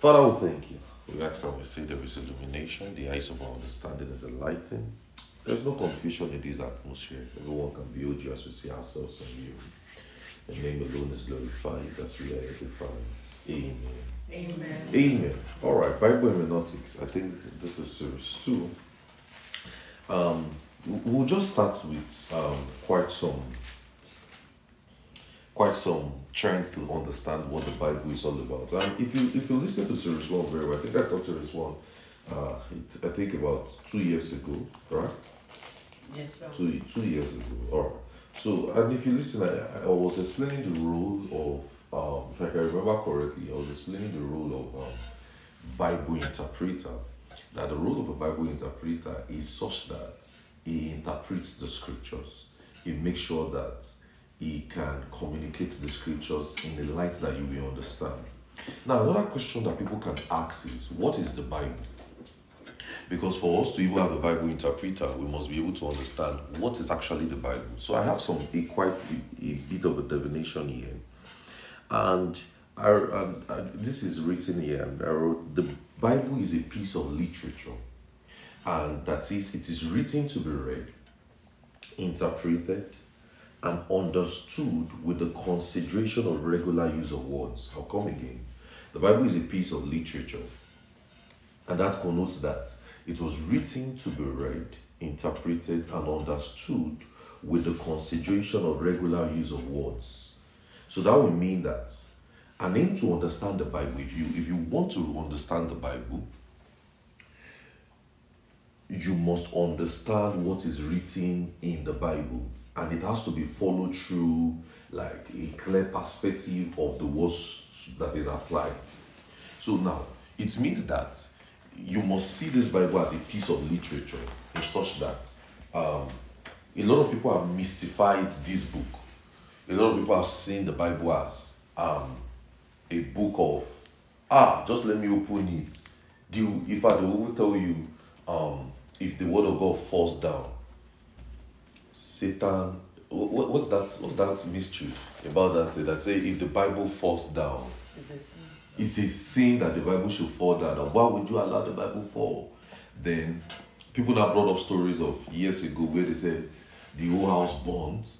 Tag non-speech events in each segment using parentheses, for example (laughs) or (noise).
Father, we thank you. We ask that we say there is illumination, the eyes of our understanding is enlightened. There's no confusion in this atmosphere. Everyone can behold you as we see ourselves in you. The name alone is glorified as we are edified. Amen. Amen. Amen. All right, Bible hermeneutics. I think this is series two. Um, we'll just start with um, quite some, quite some trying to understand what the Bible is all about. And if you if you listen to series one very well, I think I taught series one. Uh, it, I think about two years ago, right? Yes, sir. two two years ago. All right. So, and if you listen, I, I was explaining the role of, um, if I can remember correctly, I was explaining the role of um, Bible interpreter. That the role of a Bible interpreter is such that he interprets the scriptures. He makes sure that he can communicate the scriptures in the light that you will understand. Now, another question that people can ask is, what is the Bible? Because for us to even have a Bible interpreter, we must be able to understand what is actually the Bible. So I have some a quite a, a bit of a divination here, and I, this is written here. And I wrote, the Bible is a piece of literature, and that is it is written to be read, interpreted, and understood with the consideration of regular use of words. I'll come again. The Bible is a piece of literature, and that connotes that it was written to be read, interpreted, and understood with the consideration of regular use of words. So that would mean that an aim to understand the Bible, if you if you want to understand the Bible, you must understand what is written in the Bible, and it has to be followed through like a clear perspective of the words that is applied. So now it means that you must see this Bible as a piece of literature in such that um, a lot of people have mystified this book. A lot of people have seen the Bible as um, a book of ah, just let me open it. Do if I will tell you um, if the word of God falls down, Satan. What, what's that? What's that mystery about that? Thing that say if the Bible falls down, It's a sin. it's a sin that the Bible should fall down. And why would you allow the Bible fall? Then people now brought up stories of years ago where they said the whole house burnt.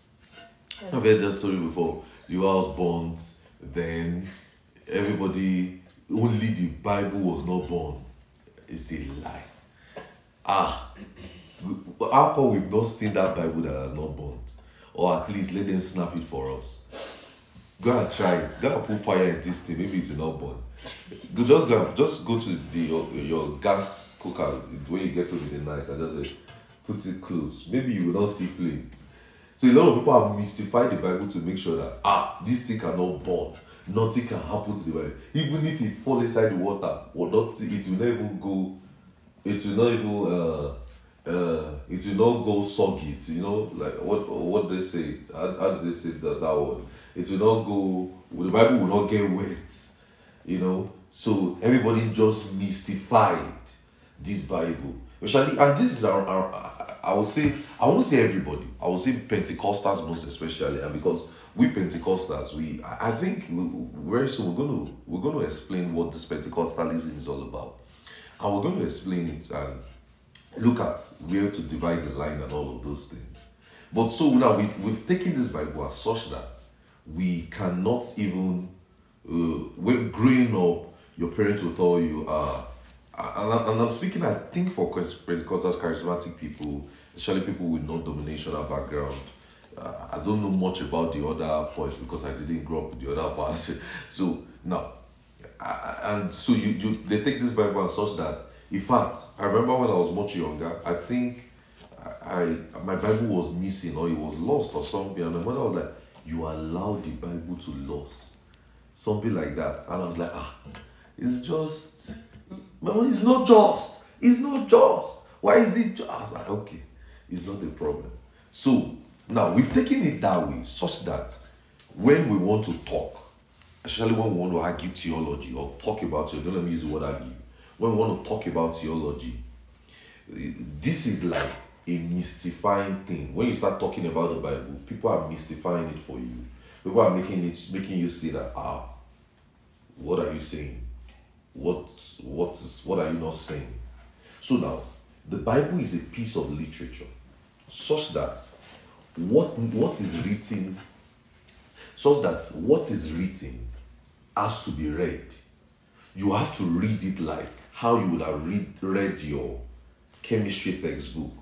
I've heard that story before. The whole house burnt, then everybody only the Bible was not born. It's a lie. Ah, how come we've not seen that Bible that has not burnt? Or at least let them snap it for us. Go and try it. Go and put fire in this thing. Maybe it will not burn. Just go just go to the your, your gas cooker when you get home in the night and just put it close. Maybe you will not see flames. So a lot of people have mystified the Bible to make sure that ah this thing cannot burn. Nothing can happen to the Bible. Even if it fall inside the water, or not, it will never go. It will not even. Uh, uh, it will not go soggy. You know, like what what they say. How, how do they say that that word? It will not go. The Bible will not get wet. You know, so everybody just mystified this Bible. Especially, and this is our, our I- would say, I won't say everybody. I would say Pentecostals most especially, and because we Pentecostals, we I I think we, very soon we're gonna we're gonna explain what this Pentecostalism is all about, and we're gonna explain it and look at where to divide the line and all of those things. But so now we've, we've taken this Bible as such that we cannot even, uh, when growing up, your parents will tell you, uh, and, and I'm speaking, I think, for Pentecostals, charismatic people, especially people with no dominational background. Uh, I don't know much about the other points because I didn't grow up with the other parts. (laughs) So now, and so you, you they take this Bible as such that, in fact, I remember when I was much younger, I think I, I my Bible was missing or it was lost or something, and my mother was like, "You allowed the Bible to lose," something like that, and I was like, "Ah, it's just, it's not just, it's not just. Why is it?" Just? I was like, "Okay, it's not a problem." So now we've taken it that way, such that when we want to talk, especially when we want to argue theology or talk about it, don't let me use the word argue. When we want to talk about theology, this is like a mystifying thing. When you start talking about the Bible, people are mystifying it for you. People are making it making you see that ah, what are you saying? what what what are you not saying? So now, the Bible is a piece of literature, such that what what is written, such that what is written has to be read. You have to read it like how you would have read, read your chemistry textbook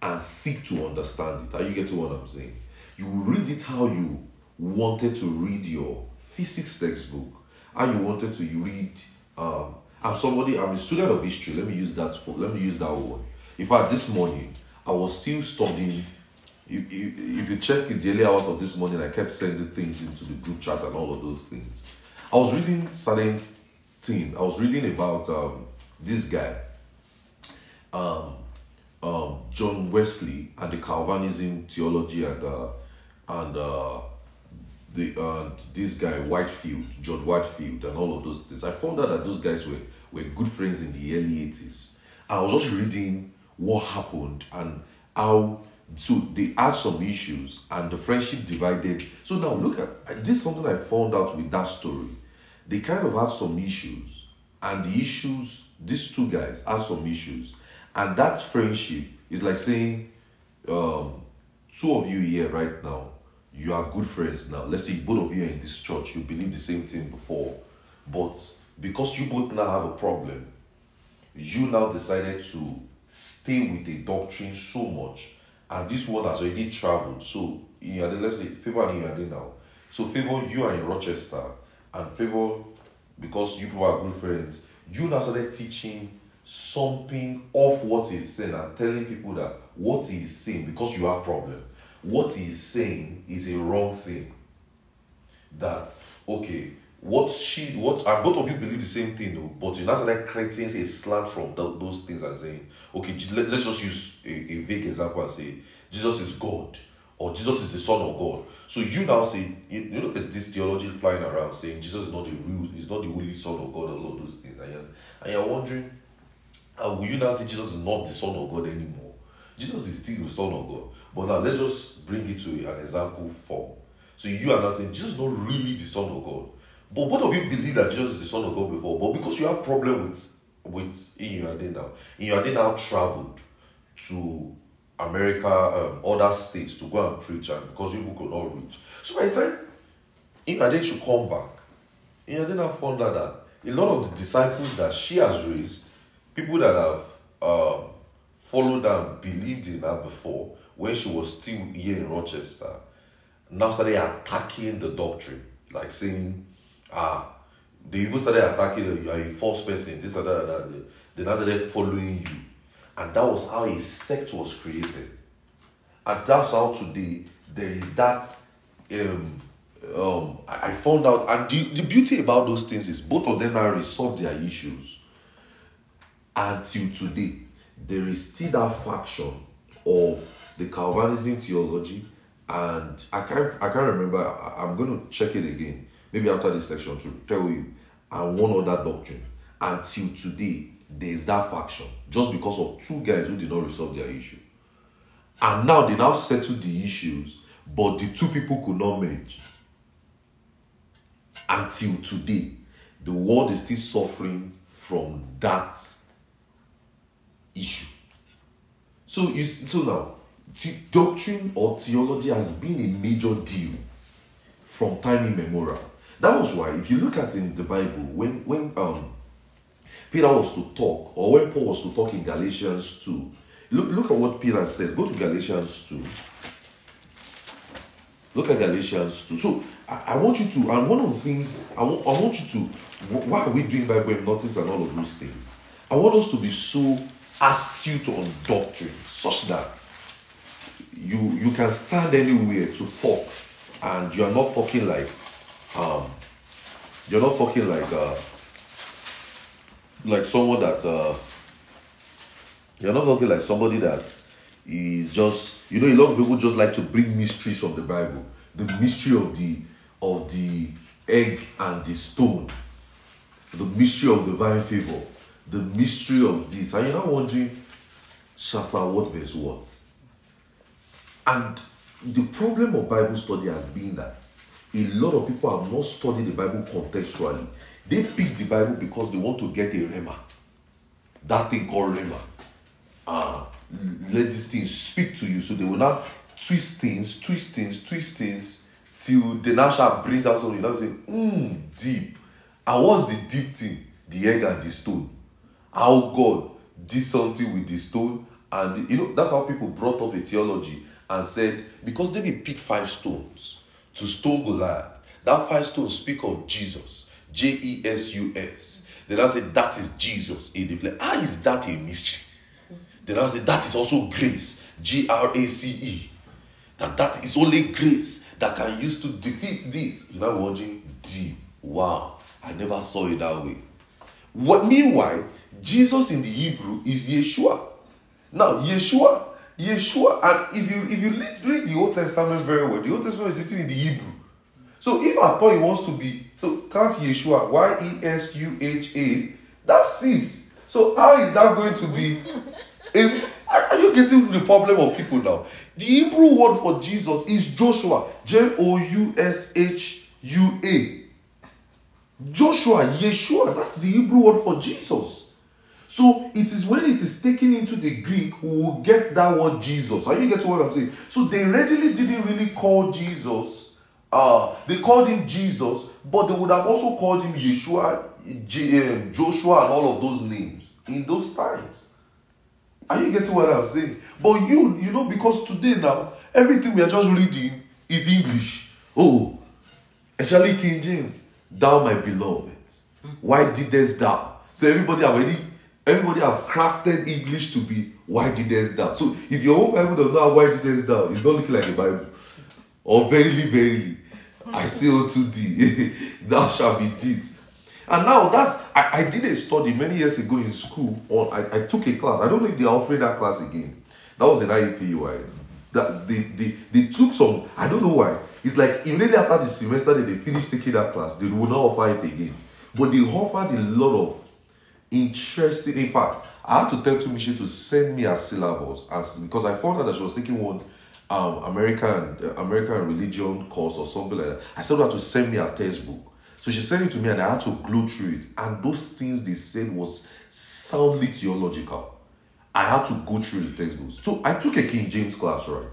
and seek to understand it. Are you getting what I'm saying? You read it how you wanted to read your physics textbook, how you wanted to read. Um, I'm somebody. I'm a student of history. Let me use that. For, let me use that word. In fact, this morning I was still studying. If, if, if you check the daily hours of this morning, I kept sending things into the group chat and all of those things. I was reading certain thing. I was reading about um, this guy, um, um, John Wesley, and the Calvinism theology, and uh, and uh, the and this guy Whitefield, John Whitefield, and all of those things. I found out that those guys were were good friends in the early eighties. I was just reading what happened and how so they had some issues and the friendship divided. So now look at this is something I found out with that story. They kind of have some issues, and the issues, these two guys have some issues, and that friendship is like saying, um, two of you here right now, you are good friends now. Let's say both of you are in this church, you believe the same thing before, but because you both now have a problem, you now decided to stay with a doctrine so much, and this one has already traveled. So, in your let's say, favor and Yade now. So, favor you are in Rochester, and favor because you people are good friends. You now started teaching something of what he's saying and telling people that what he's saying because you have problem. What he's saying is a wrong thing. That okay, what she what and both of you believe the same thing though, but you now started creating a slant from tho- those things and saying, okay, let, us just use a, a vague example and say Jesus is God or Jesus is the Son of God. So you now say, you, know, there's this theology flying around saying Jesus is not the real, he's not the only Son of God, all of those things, and you're, and you're wondering, uh, will you now say Jesus is not the Son of God anymore? Jesus is still the Son of God. But now let's just bring it to an example form. So you are now saying Jesus is not really the Son of God. But both of you believe that Jesus is the Son of God before. But because you have problem with with Inyade now, Inyade now traveled to America, um, other states to go and preach, and because people could not reach. So by the time Inyade should come back, Inyade now found out that a lot of the disciples that she has raised, people that have um, followed and believed in her before, when she was still here in Rochester, now started attacking the doctrine, like saying, ah, they even started attacking you are a false person, this and that, and that. They now started following you. And that was how a sect was created. And that's how today there is that. Um, um, I I found out, and the, the beauty about those things is both of them now resolved their issues. Until today, there is still that faction of the Calvinism theology, and I can't I can't remember. I, I'm going to check it again, maybe after this section to tell you, and one other doctrine. Until today, there is that faction just because of two guys who did not resolve their issue. And now they now settle the issues, but the two people could not merge. Until today, the world is still suffering from that issue. So you so now, the doctrine or theology has been a major deal from time immemorial. That was why, if you look at in the Bible, when when um Peter was to talk, or when Paul was to talk in Galatians 2, look, look at what Peter said. Go to Galatians 2. Look at Galatians 2. So I, I want you to, and one of the things I want, you to, wh- why are we doing Bible hypnosis and all of those things? I want us to be so astute on doctrine such that you you can stand anywhere to talk and you are not talking like um you're not talking like uh like someone that uh you're not talking like somebody that is just you know a lot of people just like to bring mysteries from the bible. The mystery of the of the egg and the stone. The mystery of divine favor. The mystery of this. And you're not wondering Shafa what verse what? And the problem of bible study has been that a lot of people have not studied the bible contextually They pick the Bible because they want to get a rhema. That thing called rhema. Uh, let this thing speak to you. So they will now twist things, twist things, twist things till the now shall bring out something. Now say, hmm, deep. And what's the deep thing? The egg and the stone. How God did something with the stone. And you know, that's how people brought up a theology and said, because David picked five stones to stone Goliath, that five stones speak of Jesus. J E S U S. Then I said, that is Jesus in the flesh. How is that a mystery? Then I said, that is also grace. G R A C E. That that is only grace that can use to defeat this. You're now wondering, deep. Wow, I never saw it that way. What meanwhile, Jesus in the Hebrew is Yeshua. Now, Yeshua, Yeshua, and if you if you read the Old Testament very well, the Old Testament is written in the Hebrew. So if I thought he wants to be, so count Yeshua, Y E S U H A, that's sis. So how is that going to be? (laughs) a- are you getting the problem of people now? The Hebrew word for Jesus is Joshua, J O U S H U A. Joshua, Yeshua, that's the Hebrew word for Jesus. So it is when it is taken into the Greek, we will get that word Jesus. Are you getting what I'm saying? So they readily didn't really call Jesus, uh, they called him Jesus, but they would have also called him Yeshua, J- um, Joshua, and all of those names in those times. Are you getting what I'm saying? But you, you know, because today now, everything we are just reading is English. Oh, especially King James, thou my beloved. Why didst thou? So everybody already, everybody have crafted English to be why didst thou. So if your own Bible does not have why didst thou, it's not looking like a Bible. Or verily, verily, I say unto thee, thou shalt be this. And now that's I, I did a study many years ago in school on I, I took a class. I don't know if they're offering that class again. That was an IEP That they, they they took some I don't know why. It's like immediately after the semester that they finished taking that class, they will not offer it again. But they offered a lot of interesting. In fact, I had to tell Tumishi to send me a syllabus as because I found out that she was taking one um American uh, American religion course or something like that. I said her to send me a textbook. So she sent it to me and I had to glue through it. And those things they said was soundly theological. I had to go through the textbooks. So I took a King James class, right?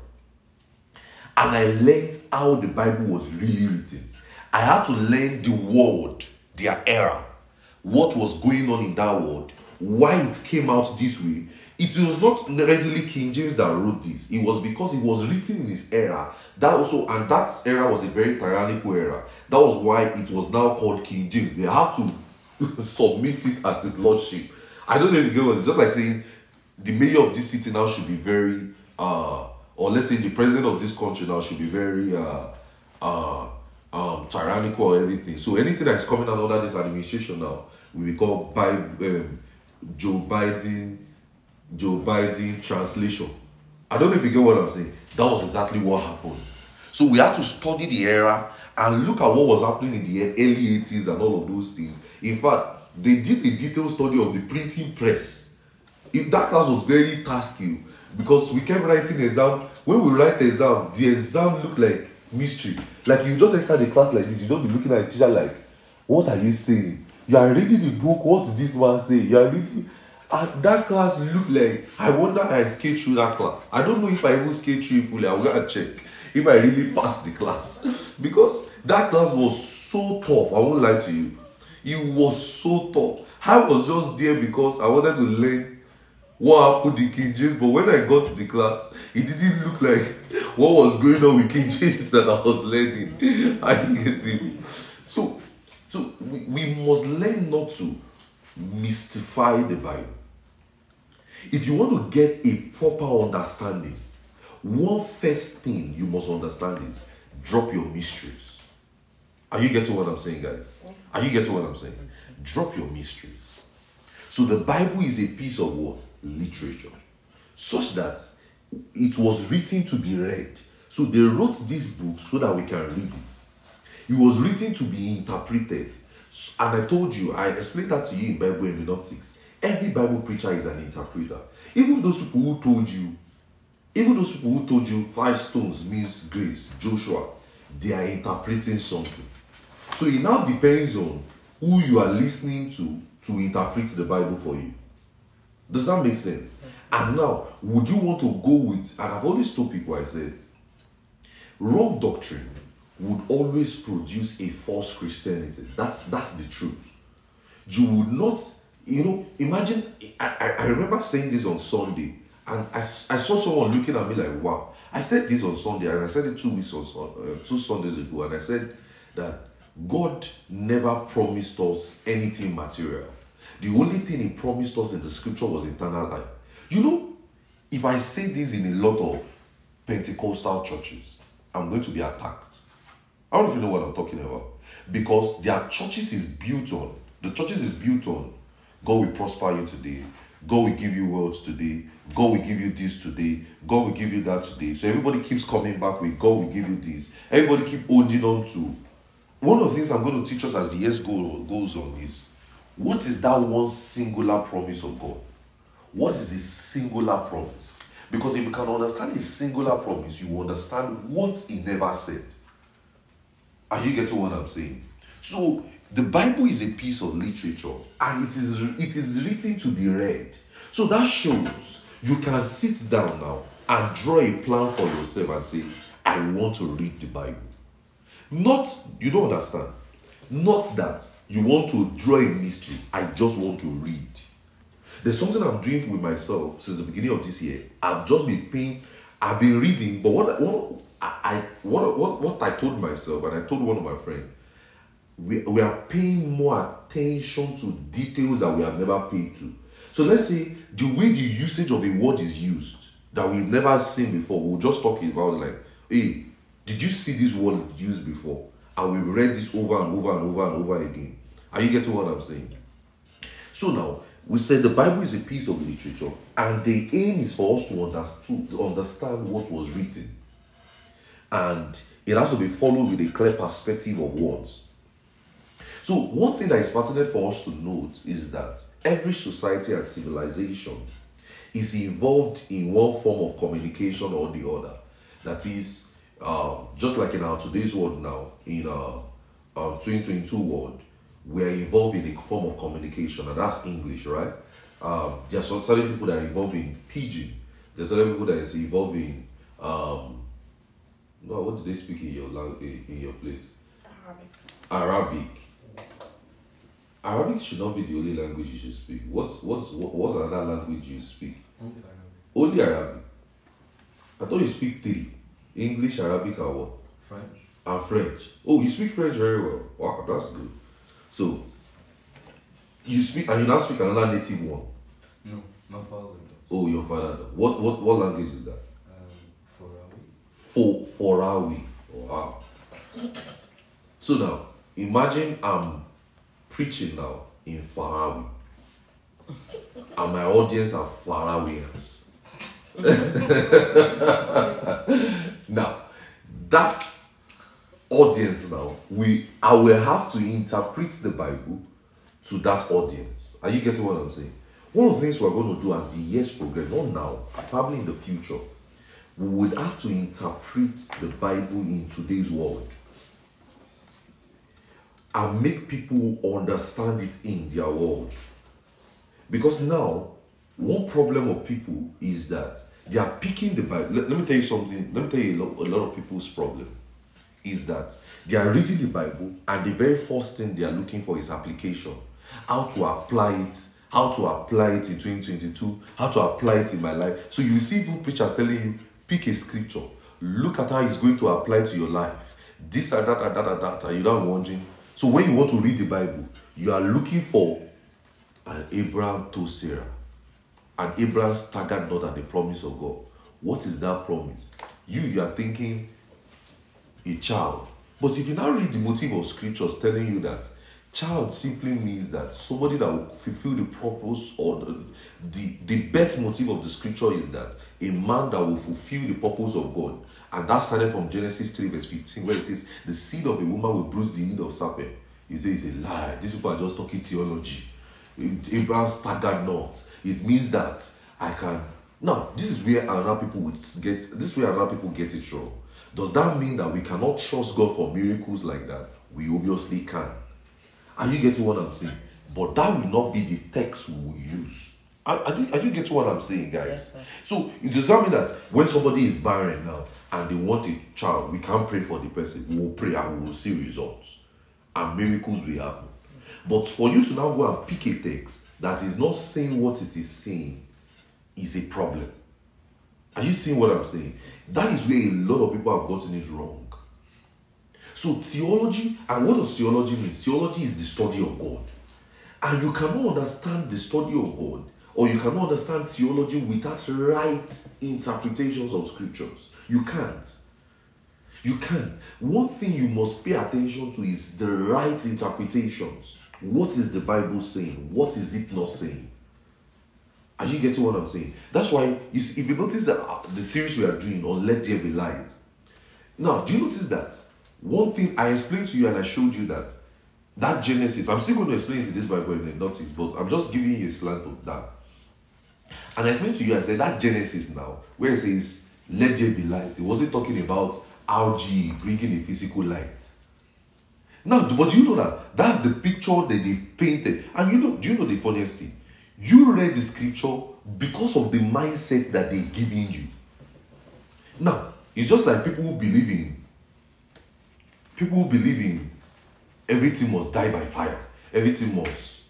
And I learned how the Bible was really written. I had to learn the word, their era, what was going on in that word, why it came out this way. It was not readily King James that wrote this. It was because it was written in his era. That also, and that era was a very tyrannical era. That was why it was now called King James. They have to (laughs) submit it as his lordship. I don't know get what it's just like saying the mayor of this city now should be very uh or let's say the president of this country now should be very uh uh um tyrannical or everything. So anything that is coming out under this administration now will be called by um, Joe Biden Joe Biden translation. I don't know if you get what I'm saying. That was exactly what happened. So we had to study the era and look at what was happening in the early 80s and all of those things. In fact, they did a detailed study of the printing press. If that class was very tasking because we kept writing exam. When we write the exam, the exam looked like mystery. Like you just enter the class like this, you don't be looking at the teacher like, what are you saying? You are reading the book, what does this one say? You are reading and that class looked like I wonder I skate through that class. I don't know if I even skate through it fully. I'm gonna check if I really passed the class. (laughs) Because that class was so tough. I won't lie to you. It was so tough. I was just there because I wanted to learn what happened in King James, but when I got to the class, it didn't look like what was going on with King (laughs) James that I was learning. I get it. So, so we, we must learn not to mystify the Bible. If you want to get a proper understanding, one first thing you must understand is drop your mysteries. Are you getting what I'm saying, guys? Are you getting what I'm saying? Drop your mysteries. So the Bible is a piece of what? Literature. Such that it was written to be read. So they wrote this book so that we can read it. It was written to be interpreted. And I told you, I explained that to you in Bible hermeneutics. Every Bible preacher is an interpreter. Even those people who told you, even those people who told you five stones means grace, Joshua, they are interpreting something. So it now depends on who you are listening to to interpret the Bible for you. Does that make sense? And now, would you want to go with, and I've always told people, I said, wrong doctrine would always produce a false Christianity. That's that's the truth. You would not, you know, imagine. I, I, remember saying this on Sunday, and I, I saw someone looking at me like, wow. I said this on Sunday, and I said it two weeks on uh, two Sundays ago, and I said that God never promised us anything material. The only thing He promised us in the scripture was eternal life. You know, if I say this in a lot of Pentecostal churches, I'm going to be attacked. I don't know if you know what I'm talking about. Because their churches is built on, the churches is built on, God will prosper you today. God will give you wealth today. God will give you this today. God will give you that today. So everybody keeps coming back with God will give you this. Everybody keep holding on to. One of the things I'm going to teach us as the years go, goes on is what is that one singular promise of God? What is his singular promise? Because if you can understand his singular promise, you understand what he never said. Are you getting what I'm saying? So the Bible is a piece of literature and it is it is written to be read. So that shows you can sit down now and draw a plan for yourself and say, I want to read the Bible. Not, you don't understand. Not that you want to draw a mystery. I just want to read. There's something I'm doing with myself since the beginning of this year. I've just been paying, I've been reading, but what what I what what, what I told myself and I told one of my friends, we, we are paying more attention to details that we have never paid to. So let's say the way the usage of a word is used that we've never seen before, we'll just talk about like, hey, did you see this word used before? And we've read this over and over and over and over again. Are you getting what I'm saying? So now we said the Bible is a piece of literature, and the aim is for us to understand, to understand what was written. And it has to be followed with a clear perspective of words. So, one thing that is pertinent for us to note is that every society and civilization is involved in one form of communication or the other. That is, uh, just like in our today's world now, in our uh, 2022 world, we are involved in a form of communication, and that's English, right? Um, there are certain people that are involved in pidgin. There's certain people that is involved in um, no, what do they speak in your language in your place? Arabic. Arabic. Arabic should not be the only language you should speak. What's what's what's another language you speak? Only Arabic. I thought you speak three: English, Arabic, and what? French. And French. Oh, you speak French very well. Wow, that's good. So you speak, and you now speak another native one. No, my father does. Oh, your father. does. What what what language is that? Um, for a week. For Forawi. Wow. So now, imagine I'm preaching now in Farawi. And my audience are Farawians. (laughs) now, that audience now, we I will have to interpret the Bible to that audience. Are you getting what I'm saying? One of the things we're going to do as the years progress, not now, probably in the future, we would have to interpret the Bible in today's world and make people understand it in their world. Because now, one problem of people is that they are picking the Bible. Let, let me tell you something. Let me tell you a lot, a lot of people's problem is that they are reading the Bible and the very first thing they are looking for is application. How to apply it, how to apply it in 2022, how to apply it in my life. So you see even preachers telling you, pick a scripture, look at how it's going to apply to your life. This and that and that and that, and you're not wondering. So when you want to read the Bible, you are looking for an Abraham to Sarah. And Abraham staggered not at the promise of God. What is that promise? You, you are thinking a child. But if you now read the motive of scriptures telling you that child simply means that somebody that will fulfill the purpose or the, the, the best motive of the scripture is that a man that will fulfill the purpose of God. And that started from Genesis 3, verse 15, where it says, The seed of a woman will bruise the head of serpent. You say it's a lie. These people are just talking theology. Abraham staggered not. It means that I can. Now, this is where another people would get. This is where another people get it wrong. Does that mean that we cannot trust God for miracles like that? We obviously can. Are you getting what I'm saying? But that will not be the text we will use. Are, are, you, are you getting what I'm saying, guys? Yes, sir. So it does not mean that when somebody is barren now and they want a child, we can't pray for the person. We will pray and we will see results. And miracles will happen. But for you to now go and pick a text that is not saying what it is saying is a problem. Are you seeing what I'm saying? That is where a lot of people have gotten it wrong. So theology, and what does theology mean? Theology is the study of God. And you cannot understand the study of God, or you cannot understand theology without right interpretations of scriptures. You can't. You can't. One thing you must pay attention to is the right interpretations. What is the Bible saying? What is it not saying? Are you getting what I'm saying? That's why you see, if you notice that uh, the series we are doing on Let There Be Light. Now, do you notice that one thing I explained to you and I showed you that that Genesis, I'm still going to explain it in this Bible in the notice, but I'm just giving you a slant of that. And I explained to you, I said that Genesis now, where it says, Let there be light, it wasn't talking about algae bringing a physical light. Now, but you know that that's the picture that they painted? And you know, do you know the funniest thing? You read the scripture because of the mindset that they're giving you. Now, it's just like people who believe in people believe in everything must die by fire, everything must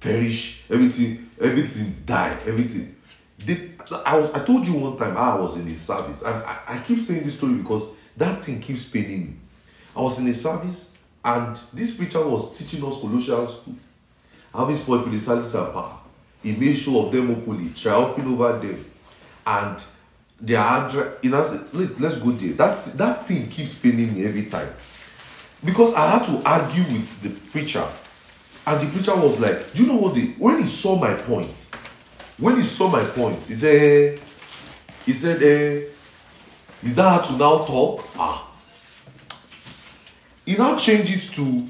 perish, everything, everything die, everything. They, I was I told you one time I was in a service, and I, I keep saying this story because that thing keeps paining me. I was in a service, and this preacher was teaching us Colossians 2. Having spoiled principalities and power, he made sure of them openly, triumphing over them, and In us, let, let's go there. That that thing keeps paining me every time because I had to argue with the preacher, and the preacher was like, "Do you know what? The when he saw my point, when he saw my point, he said, he said, eh, is that how to now talk? Ah." He now changed it to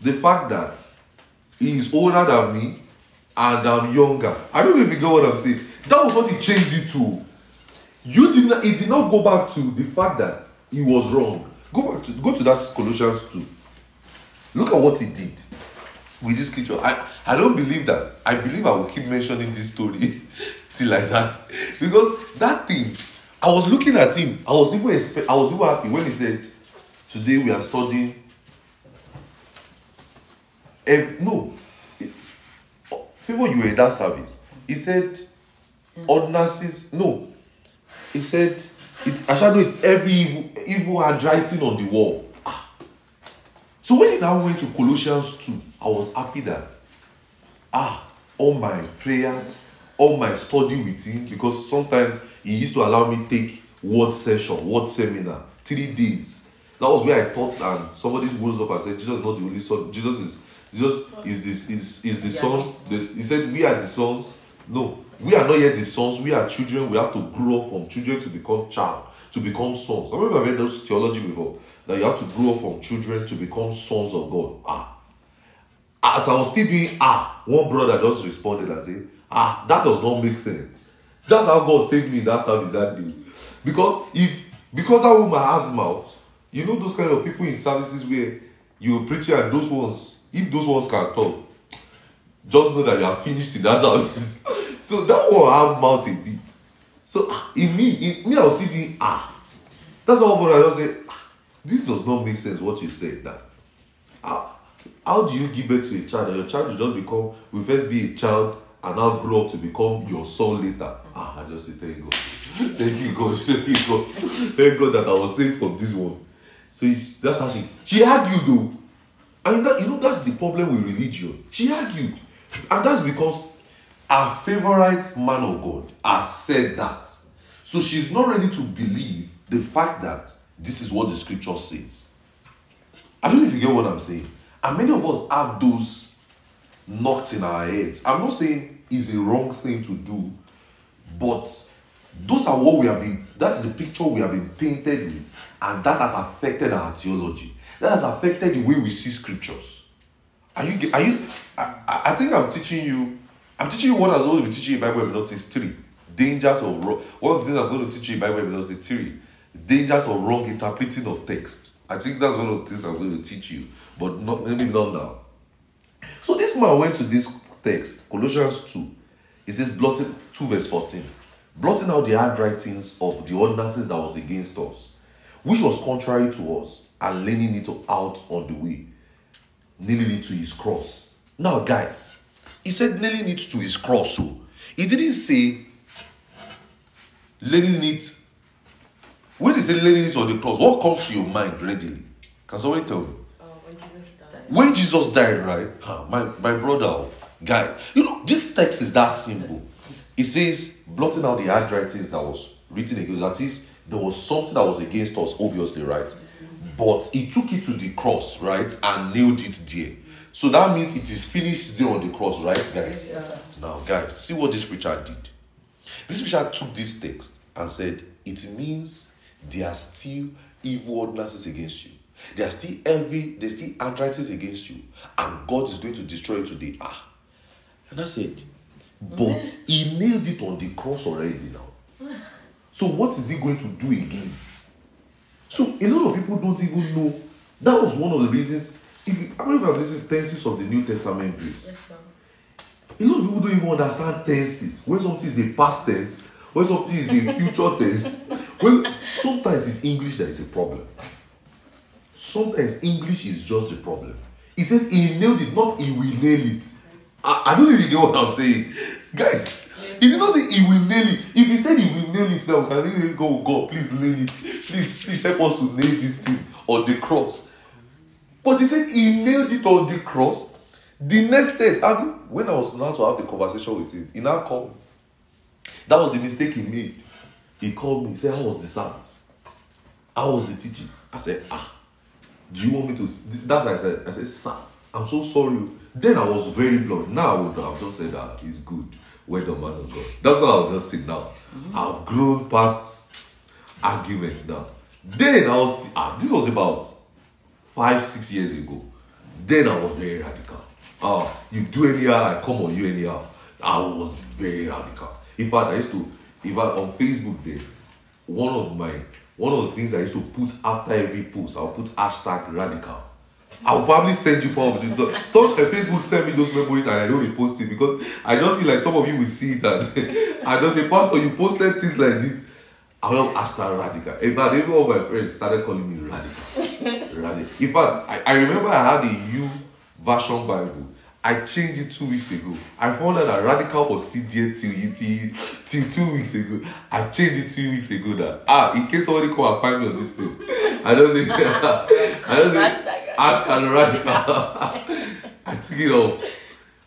the fact that he is older than me and I'm younger. I don't even get what I'm saying. That was what he changed it to. You did not. He did not go back to the fact that he was wrong. Go back to go to that Colossians two. Look at what he did with this scripture. I I don't believe that. I believe I will keep mentioning this story (laughs) till I die because that thing. I was looking at him. I was even I was even happy when he said, "Today we are studying." Ev- no, favor you were in that service. He said, ordinances. No, he said, it, a shadow is every evil, evil handwriting on the wall. Ah. So when he now went to Colossians 2, I was happy that, ah, all my prayers, all my study with him, because sometimes he used to allow me take word session, word seminar, three days. That was where I taught, and somebody rose up and said, Jesus is not the only son. Jesus is Jesus is this is is the Yeah. sons. The, he said, We are the sons. No, we are not yet the sons. We are children. We have to grow from children to become child, to become sons. I remember I've heard those theology before that you have to grow from children to become sons of God. Ah, as I was still doing ah, one brother just responded and said, ah, that does not make sense. That's how God saved me in that service that day. Because if because that woman has mouth, you know those kind of people in services where you preach and those ones, if those ones can talk, just know that you are finished in that service. (laughs) so that one have mouth a bit. So ah, in me, me, I was still doing ah. That's how brother just say, ah, this does not make sense what you said that. How, how do you give birth to a child and your child will just become will first be a child and now grow up to become your son later? Ah, I just say thank God. (laughs) thank you God. (laughs) Thank you God. Thank God that I was saved from this one. So that's how she she argued though. And that, you know that's the problem with religion. She argued. And that's because our favorite man of God has said that. So she's not ready to believe the fact that this is what the scripture says. I don't know if you get what I'm saying. And many of us have those knocked in our heads. I'm not saying it's a wrong thing to do, but those are what we have been, that's the picture we have been painted with, and that has affected our theology. That has affected the way we see scriptures. Are you, are you, I- I think I'm teaching you, I'm teaching you what I was going to be teaching you in Bible Evidence three. Dangers of wrong, one of the things I'm going to teach you in Bible Evidence three. Dangers of wrong interpreting of text. I think that's one of the things I'm going to teach you, but not maybe not now. So this man went to this text, Colossians 2. It says, blotting 2 verse 14. Blotting out the handwritings of the ordinances that was against us, which was contrary to us, and laying it out on the way, it to his cross. Now, guys, he said nailing it to his cross. So he didn't say laying it. When he said laying it on the cross, what comes to your mind readily? Can somebody tell me? Uh, when Jesus died. when Jesus died, right? huh, My my brother, guy, you know, this text is that simple. It says, blotting out the handwritings that was written against. Us." That is, there was something that was against us, obviously, right? But he took it to the cross, right, and nailed it there. So that means it is finished there on the cross, right, guys? Sir. Now, guys, see what this preacher did. This preacher took this text and said, It means there are still evil ordinances against you. There are still every, there's still handwritings against you. And God is going to destroy it today. Ah. And I said, But he nailed it on the cross already now. So what is he going to do again? So a lot of people don't even know. That was one of the reasons. If you, don't know if I've listened tenses of the New Testament grace. Yes, sir. A lot of people don't even understand tenses. When something is a past tense, when something is a (laughs) future tense. Well, sometimes it's English that is a problem. Sometimes English is just the problem. He says he nailed it, not he will nail it. I, I don't really get what I'm saying. Guys, If did not say he will nail it. If he said he will nail it now, we can he oh, go, God, please nail it. Please, please help us to nail this thing on the cross. But he said he nailed it on the cross. The next I think, when I was now to have the conversation with him, he now called me. That was the mistake he made. He called me, he said, How was the service? How was the teaching? I said, Ah, do you want me to? That's what I said. I said, Sir, I'm so sorry. Then I was very blunt. Now I would have just said that it's good. Well done, man of God. That's what I'll just say now. I've grown past arguments now. Then I was, ah, this was about five, six years ago. Then I was very radical. Ah, you do anyhow, I come on you anyhow. I was very radical. In fact, I used to, in fact, on Facebook there, one of my one of the things I used to put after every post, I'll put hashtag radical. I'll probably send you posts. So, of Facebook send me those memories and I don't repost it because I just feel like some of you will see that. (laughs) I just say, Pastor, you posted things like this. I will hashtag radical. In fact, even all my friends started calling me radical. Radical. In fact, I, I remember I had a U version Bible. I changed it two weeks ago. I found out that radical was still there till, till, till two weeks ago. I changed it two weeks ago. That ah, in case somebody come and find me on this thing, I don't say (laughs) I don't say hashtag radical. (laughs) I took it off.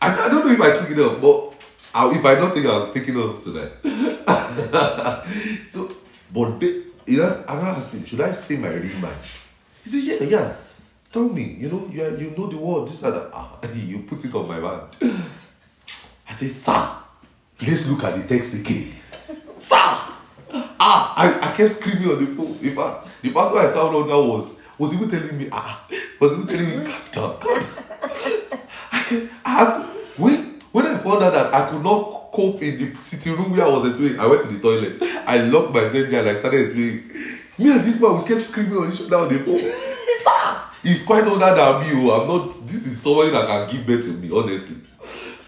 I, I don't know if I took it off, but I, if I don't think I was picking it off tonight. (laughs) so, but they, he asked, and I asked him, should I say my real mind? He said, yeah, yeah. Tell me, you know, you, you know the word, this and that. Ah, (laughs) you put it on my mind. I said, sir, let's look at the text again. (laughs) sir! Ah, I, I kept screaming on the phone. In fact, the pastor I on under was was even telling me, ah, was even telling me, calm down. (laughs) I, can, I had to, when, when I found out that I could not cope in the sitting room where I was explaining, I went to the toilet. I locked myself there and I started explaining. Me and this man, we kept screaming on each other on the phone. (laughs) Sir! He's quite older than me. Oh. I'm not, this is somebody that can give birth to me, honestly.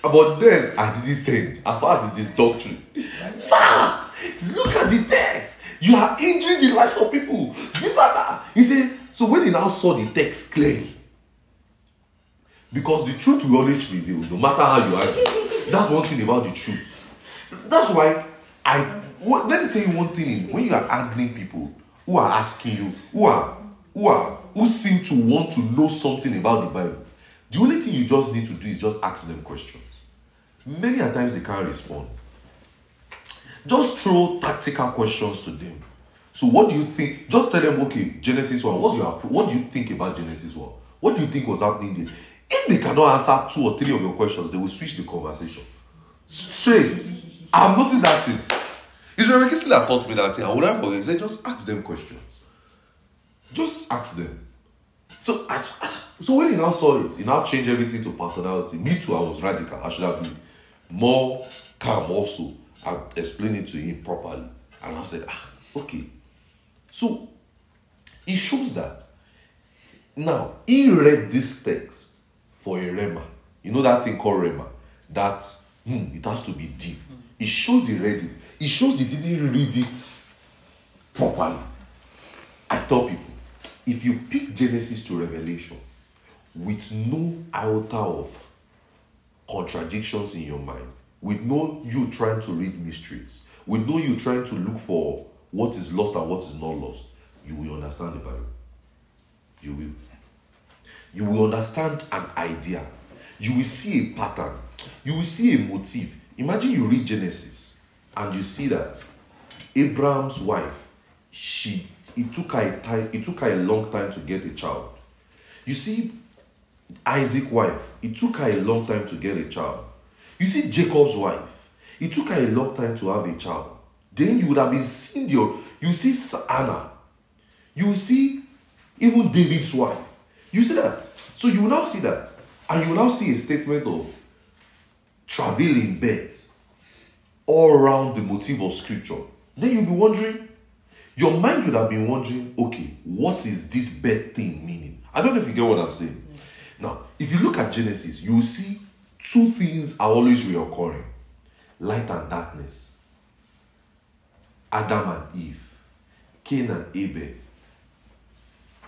But then I didn't send as far as it is doctrine. Sir, look at the text. You are injuring the lives of people. This and that. He said, so when he now saw the text clearly, because the truth will always reveal, no matter how you argue. That's one thing about the truth. That's why I let me tell you one thing. in- When you are handling people who are asking you, who are who are who seem to want to know something about the Bible, the only thing you just need to do is just ask them questions. Many a times they can't respond. Just throw tactical questions to them. So what do you think? Just tell them, okay, Genesis 1. What's your what do you think about Genesis 1? What do you think was happening there? If they cannot answer two or three of your questions, they will switch the conversation. Straight. I've noticed that thing. It's Reverend Kingsley that taught me that thing. I would never forget. He said, just ask them questions. Just ask them. So, I, I- so when he now saw it, he now changed everything to personality. Me too, I was radical. I should have been more calm also and explain it to him properly. And I said, ah, okay. So it shows that now he read this text for a rema. You know that thing called Rema? That hmm, it has to be deep. It shows he read it. It shows he didn't read it properly. I tell people, if you pick Genesis to Revelation with no iota of contradictions in your mind, with no you trying to read mysteries, with no you trying to look for what is lost and what is not lost, you will understand the Bible. You will. You will understand an idea. You will see a pattern. You will see a motive. Imagine you read Genesis and you see that Abraham's wife, she it took her a time, it took her a long time to get a child. You see Isaac's wife, it took her a long time to get a child. You see Jacob's wife, it took her a long time to have a child. Then you would have been seeing your, you see Anna, you see even David's wife. You see that? So you will now see that. And you will now see a statement of traveling birth all around the motive of scripture. Then you'll be wondering, your mind would have been wondering, okay, what is this birth thing meaning? I don't know if you get what I'm saying. Now, if you look at Genesis, you will see two things are always reoccurring light and darkness, Adam and Eve, Cain and Abel,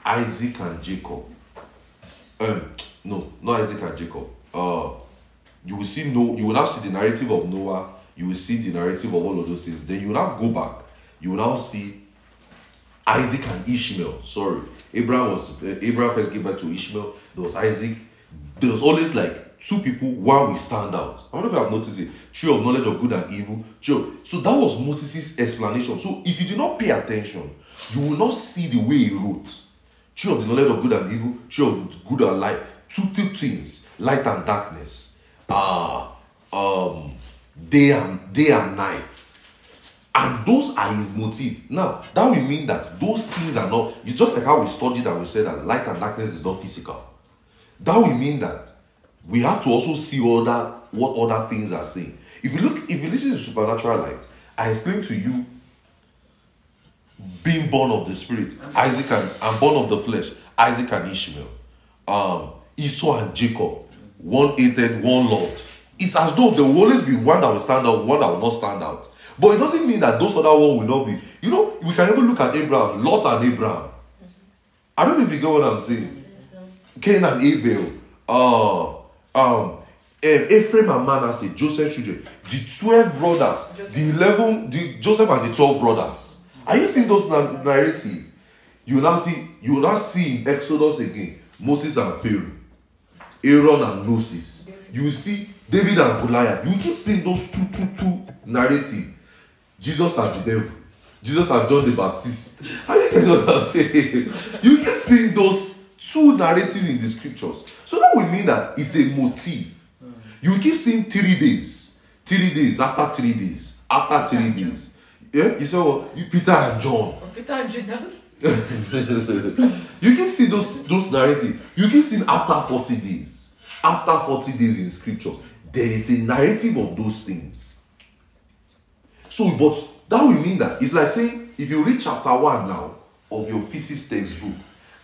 Isaac and Jacob. Um, no, not Isaac and Jacob. Uh, you will see no. You will now see the narrative of Noah. You will see the narrative of all of those things. Then you will now go back. You will now see Isaac and Ishmael. Sorry, Abraham was uh, Abraham first gave birth to Ishmael. There was Isaac. There was always like two people. One will stand out. I know if you have noticed it. Tree of knowledge of good and evil. True. So that was Moses' explanation. So if you do not pay attention, you will not see the way he wrote. Tree of the knowledge of good and evil. Tree of good and light. Two, two things: light and darkness. Ah, um, day and day and night. And those are his motive. Now, that will mean that those things are not, it's just like how we studied and we said that light and darkness is not physical. That will mean that we have to also see other what other things are saying. If you look, if you listen to supernatural life, I explained to you being born of the spirit, Isaac and, and born of the flesh, Isaac and Ishmael, um, Esau and Jacob, one hated, one loved. It's as though there will always be one that will stand out, one that will not stand out. But it doesn't mean that those other one will not be. You know, we can even look at Abraham, Lot and Abraham. I don't know if you get what I'm saying. Cain and Abel, uh, um, eh, Ephraim and Manasseh, Joseph's children, the 12 brothers, the 11, the Joseph and the 12 brothers. Are you seeing those na- narrative? You now see, you now see in Exodus again, Moses and Pharaoh, Aaron and Moses. You see David and Goliath. You keep seeing those two, two, two narrative. Jesus and the devil. Jesus and John the Baptist. Are you getting what I'm saying? You keep seeing those two narratives in the scriptures. So that will mean that it's a motive. You keep seeing three days, three days, after three days, after three days. Yeah, you saw? You Peter and John. Oh, Peter and Judas. (laughs) you keep seeing those those narratives. You keep seeing after 40 days. After 40 days in scripture, there is a narrative of those things. So, but that will mean that it's like saying if you read chapter one now of your physics textbook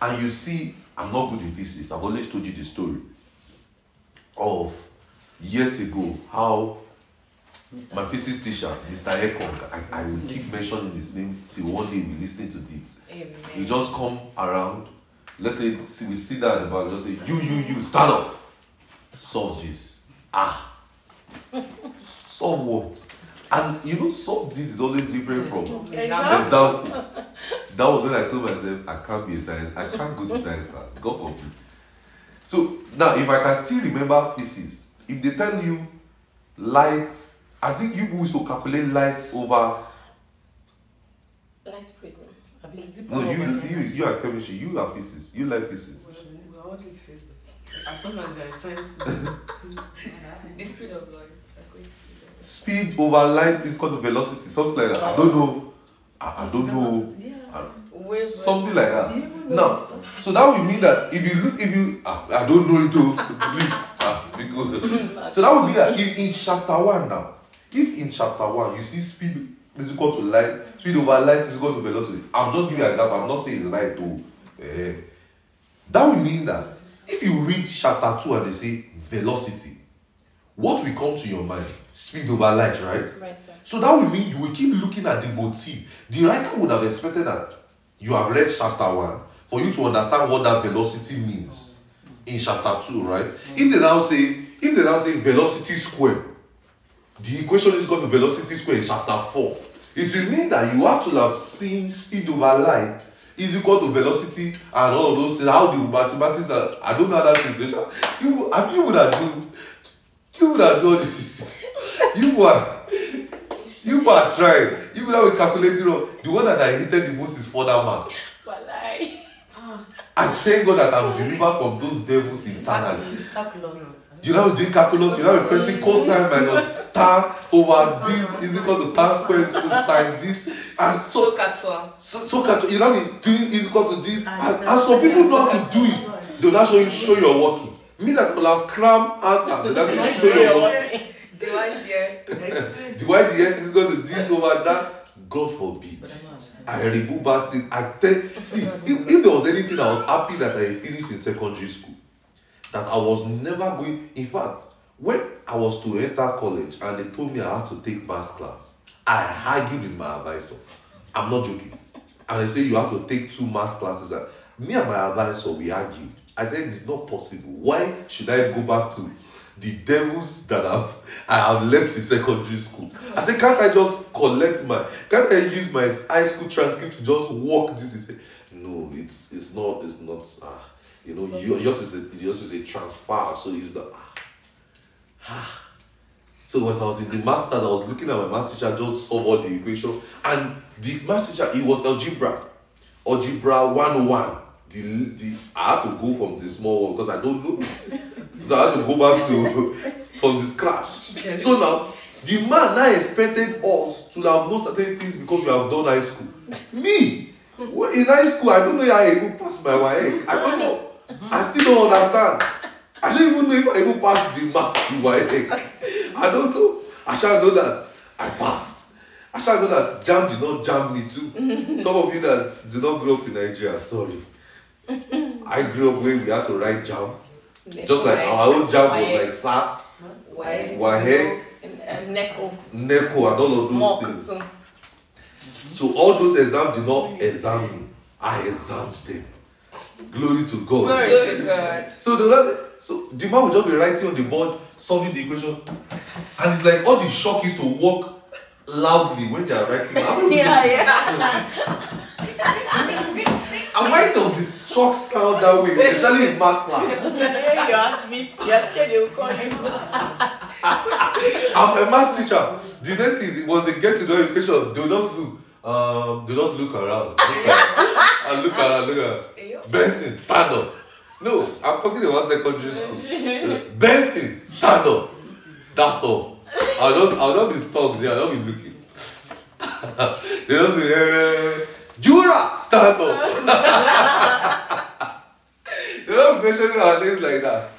and you see, I'm not good in physics, I've always told you the story of years ago how my physics teacher, Mr. Ekong, I, I will keep mentioning his name till one day we listening to this. Amen. You just come around, let's say see, we sit down at the back, just say, you, you, you, stand up, solve this. Ah, so what? And you know, so this is always different from Example. example. That was when I told myself, I can't be a science, I can't go to science class. God forbid. So now, if I can still remember physics, if they tell you light, I think you used to calculate light over. Light prism. No, you, you, you are chemistry. You are physics. You like physics. We all did physics. As long as you're a science, (laughs) the speed of light. Speed over light is called velocity, something like that. I don't know. I, I don't know. Yeah. I- Wave, something like that. Do you even know Now, so that would mean that if you look, if you, ah, I don't know it too, please, ah, because, so that would mean that if in chapter one now, if in chapter one you see speed is equal to light, speed over light is equal to velocity. I'm just giving an example. I'm not saying it's right though. Eh, that would mean that if you read chapter 2 and they say velocity, what will come to your mind? Speed over light, right? Right, sir. So that will mean you will keep looking at the motif. The writer would have expected that you have read chapter 1 for you to understand what that velocity means in chapter 2, right? If they now say, if they now say velocity square, the equation is equal to velocity square in chapter 4. It will mean that you have to have seen speed over light is equal to velocity and all of those things. How the mathematics are, I don't know how that situation. You, and you would have do, you would have done this. (laughs) You were, you were trying. You would have been calculating. wrong. The one that I hated the most is further math. I thank God that I'm delivered from those devils internally. You know, doing calculus, you know, pressing cosine minus tan over this is equal to tan squared is equal to sine this. And so, So Katsua. so, so cat- you know, doing is equal to this. And, and some people know how to do it. They'll not show you, show you're working. Me that will have cram answer, they'll not say, show you're working. Divide here. Divide the s is equal to this over that. God forbid. I remove that thing. I tell see if, if there was anything I was happy that I finished in secondary school, that I was never going. In fact, when I was to enter college and they told me I had to take maths class, I argued with my advisor. I'm not joking. And they say you have to take two maths classes. And me and my advisor we argued. I said it's not possible. Why should I go back to the devils that have I have left in secondary school? I said, can't I just collect my can't I use my high school transcript to just walk this? He said, no, it's it's not it's not uh, you know you, yours is a yours is a transfer, so it's the ah. So as I was in the masters, I was looking at my math teacher just solve all the equation, and the math teacher it was algebra, algebra 101. The, the I had to go from the small one because I don't know it. So I had to go back to from the scratch. So now the man now expected us to have know certain things because we have done high school. Me, well, in high school, I don't know how I even passed my WAEC. I don't know. I still don't understand. I don't even know if I even passed the maths in WAEC. I don't know. I shall know that I passed. I shall know that JAMB did not jam me too. Some of you that did not grow up in Nigeria, sorry. I grew up where we had to write JAMB. Just like our own JAMB was like SAT? WAEC, NECO. And all of those things. So all those exams did not exam me. I examined them. Glory to God. Glory to God. So the last, so the man will just be writing on the board, solving the equation, and it's like all the shock is to walk loudly when they are writing. How many- Yeah, yeah. (laughs) And why does the shock sound that way, especially in math class? So when you ask me, to- you're scared they will call you. I'm a math teacher. The next thing is was they get to the equation, they'll just look. Um, they just (laughs) look around. Look around and look around, look around. Benson, stand up. No, I'm talking about secondary school. (laughs) Benson, stand up. That's all. I'll just I'll not be stuck there, I'll not be looking. (laughs) they just be eh, Jura, stand up. they don't mention our names like that.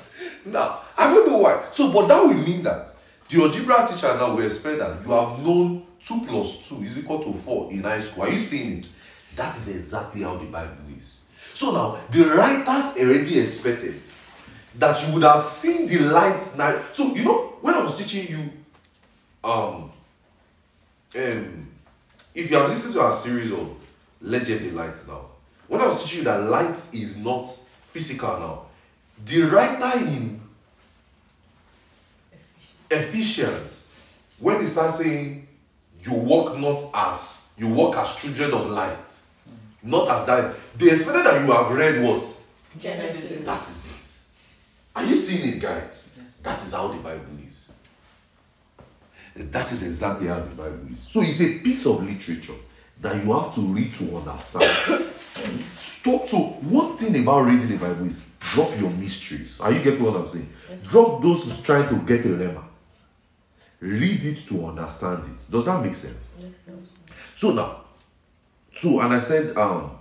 Now, I don't know why. So, but that will mean that the algebra teacher now will expect that you have known 2 plus 2 is equal to 4 in high school. Are you seeing it? That is exactly how the Bible is. So now, the writers already expected that you would have seen the light now. So, you know, when I was teaching you, um, um, if you have listened to our series on Let There Be Light now, when I was teaching you that light is not physical now, the writer in Ephesians, when he starts saying, You walk not as, you walk as children of light, not as that, they expected that you have read what? Genesis. That is it. Are you seeing it, guys? That is how the Bible is. That is exactly how the Bible is. So it's a piece of literature that you have to read to understand. (coughs) Stop. So one thing about reading the Bible is drop your mysteries. Are you getting what I'm saying? Drop those who's trying to get a rhema. Read it to understand it. Does that make sense? So now, so and I said um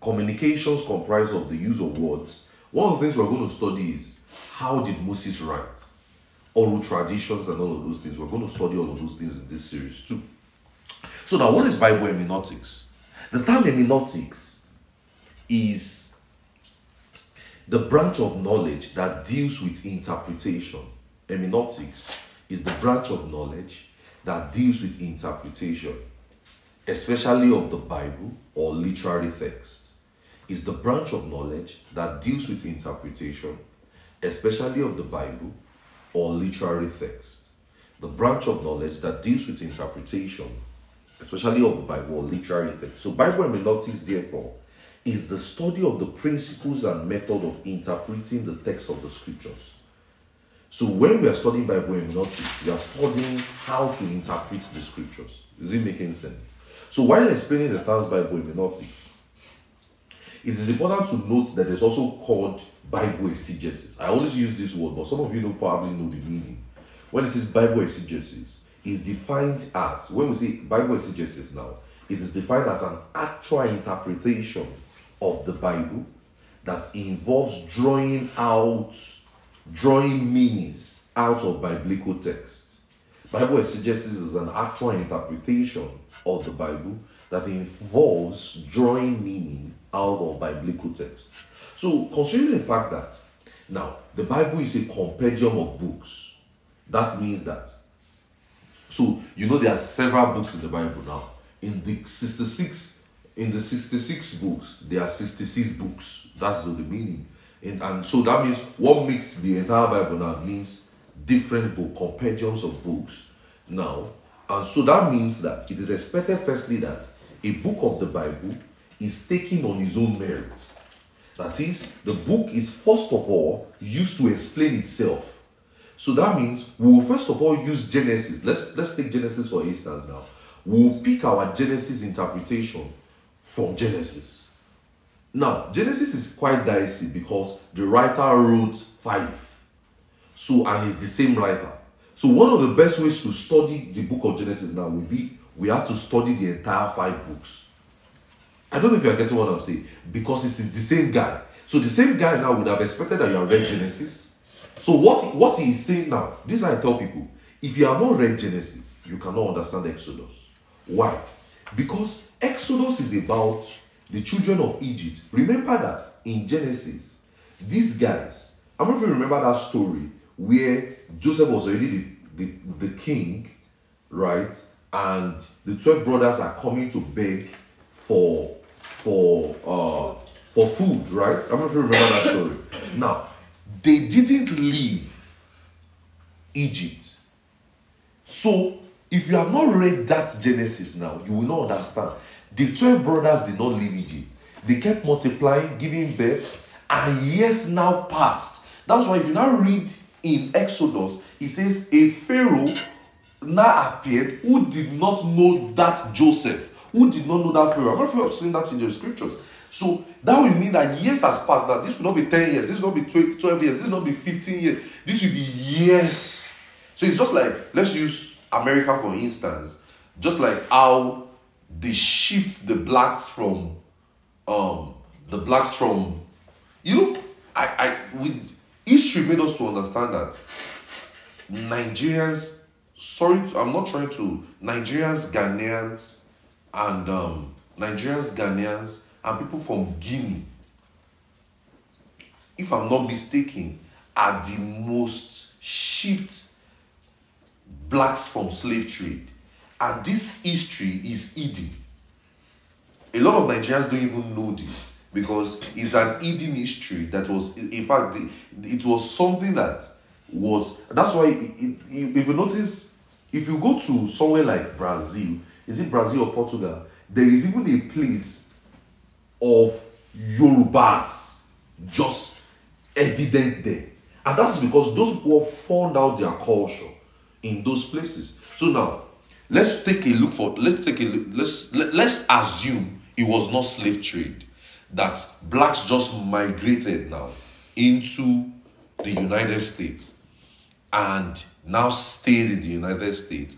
communications comprise of the use of words. One of the things we're going to study is how did Moses write? Oral traditions and all of those things. We're going to study all of those things in this series too. So now, what is Bible hermeneutics? The term hermeneutics is The branch of knowledge that deals with interpretation, hermeneutics, is the branch of knowledge that deals with interpretation, especially of the Bible or literary text. Is the branch of knowledge that deals with interpretation, especially of the Bible or literary text. The branch of knowledge that deals with interpretation, especially of the Bible or literary text. So, Bible hermeneutics, therefore, is the study of the principles and method of interpreting the text of the scriptures. So, when we are studying Bible hermeneutics, we are studying how to interpret the scriptures. Is it making sense? So, while explaining the terms Bible hermeneutics, it is important to note that it's also called Bible exegesis. I always use this word, but some of you don't probably know the meaning. When it says Bible exegesis, is defined as when we say Bible exegesis now, it is defined as an actual interpretation of the Bible that involves drawing out, drawing meanings out of biblical text. Bible exegesis is an actual interpretation of the Bible that involves drawing meaning out of biblical text. So, considering the fact that now the Bible is a compendium of books, that means that. So, you know, there are several books in the Bible now. In the 66, in the 66 books, there are 66 books. That's the meaning. And, and so that means what makes the entire Bible now means different book, compendiums of books. Now, and so that means that it is expected, firstly, that a book of the Bible is taken on its own merits. That is, the book is first of all used to explain itself. So that means we will first of all use Genesis. Let's let's take Genesis for instance now. We'll pick our Genesis interpretation from Genesis. Now, Genesis is quite dicey because the writer wrote five. So, and it's the same writer. So, one of the best ways to study the book of Genesis now will be we have to study the entire five books. I don't know if you're getting what I'm saying because it is the same guy. So, the same guy now would have expected that you have read Genesis. So, what, what he is saying now, this I tell people if you have not read Genesis, you cannot understand Exodus. Why? Because Exodus is about the children of Egypt. Remember that in Genesis, these guys, I don't know if you remember that story where Joseph was already the, the, the king, right? And the 12 brothers are coming to beg for for uh for food, right? I don't know if you remember that story. Now, they didn't leave Egypt. So, if you have not read that Genesis now, you will not understand. The 12 brothers did not leave Egypt. They kept multiplying, giving birth, and years now passed. That's why if you now read in Exodus, it says a Pharaoh now appeared who did not know that Joseph, who did not know that Pharaoh. I'm not sure you've seen that in the scriptures. So that will mean that years has passed. That this will not be 10 years, this will not be 12, 12 years, this will not be 15 years, this will be years. So it's just like, let's use America for instance, just like how they shipped the blacks from um the blacks from you know I I with history made us to understand that Nigerians sorry I'm not trying to Nigerians Ghanaians and um Nigerians Ghanaians and people from Guinea if I'm not mistaken are the most shipped blacks from slave trade and this history is hidden. A lot of nigerians don't even know this because it's an hidden history that was in fact it was something that was that's why it, it- if you notice if you go to somewhere like brazil is it brazil or portugal there is even a place of yorubas just evident there. And that's because those people found out their culture in those places. So now let's take a look for let's take a look let's let, let's assume it was not slave trade that blacks just migrated now into the united states and now stayed in the united states.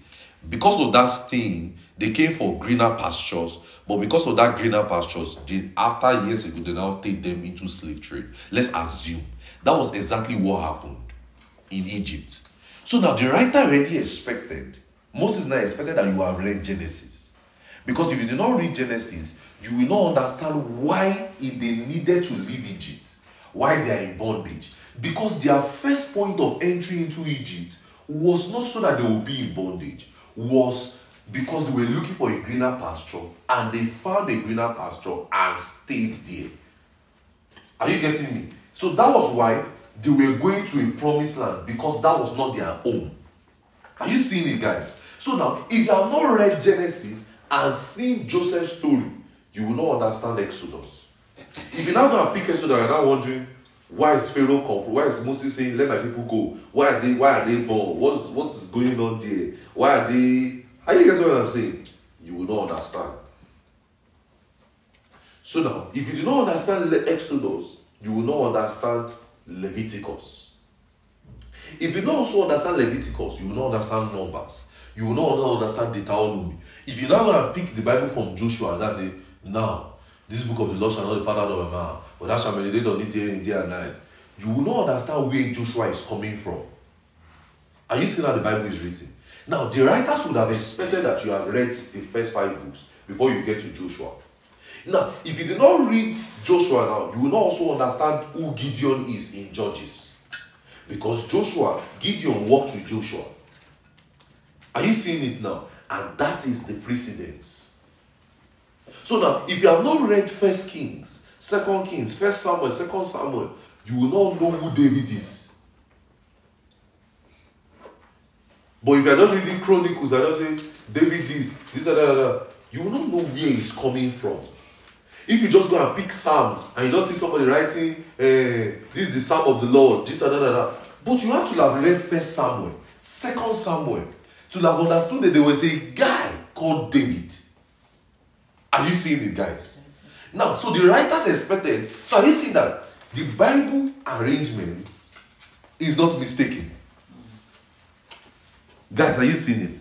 Because of that staying they came for greener pastures but because of that greener pastures they after years ago they now take them into slave trade. Let's assume. That was exactly what happened in egypt. So now the writer already expected moses now expected that you have read genesis because if you did not read genesis you will not understand why if they needed to leave egypt why they are in bondage. Because their first point of entry into Egypt was not so that they would be in bondage, was because they were looking for a greener pasture and they found a greener pasture and stayed there. Are you getting me? So that was why they were going to a promised land because that was not their home. Are you seeing it, guys? So now, if you have not read Genesis and seen Joseph's story, you will not understand Exodus. If you now go and pick Exodus, you're now wondering why is Pharaoh from? Why is Moses saying, "Let my people go"? Why are they? Why are they born? What's what is going on there? Why are they? Are you getting what I'm saying? You will not understand. So now, if you do not understand Exodus, you will not understand Leviticus. If you don't also understand Leviticus, you will not understand Numbers. You will not understand Deuteronomy. If you now go and pick the Bible from Joshua and it, now, this book of the law shall not depart out of my mouth, but that shall meditate on it day day and night. You will not understand where Joshua is coming from. Are you seeing how the Bible is written? Now, the writers would have expected that you have read the first five books before you get to Joshua. Now, if you did not read Joshua now, you will not also understand who Gideon is in Judges. Because Joshua, Gideon walked with Joshua. Are you seeing it now? And that is the precedence. So now, if you have not read First Kings, Second Kings, First Samuel, Second Samuel, you will not know who David is. But if you are just reading Chronicles and just say David this, this, that, and that, you will not know where he's coming from. If you just go and pick Psalms and you just see somebody writing, eh, this is the Psalm of the Lord, this that, and that. But you have to have read First Samuel, Second Samuel, to have understood that there was a guy called David. Are you seeing it, guys? Now, so the writers expected. So are you seeing that the Bible arrangement is not mistaken? Guys, are you seeing it?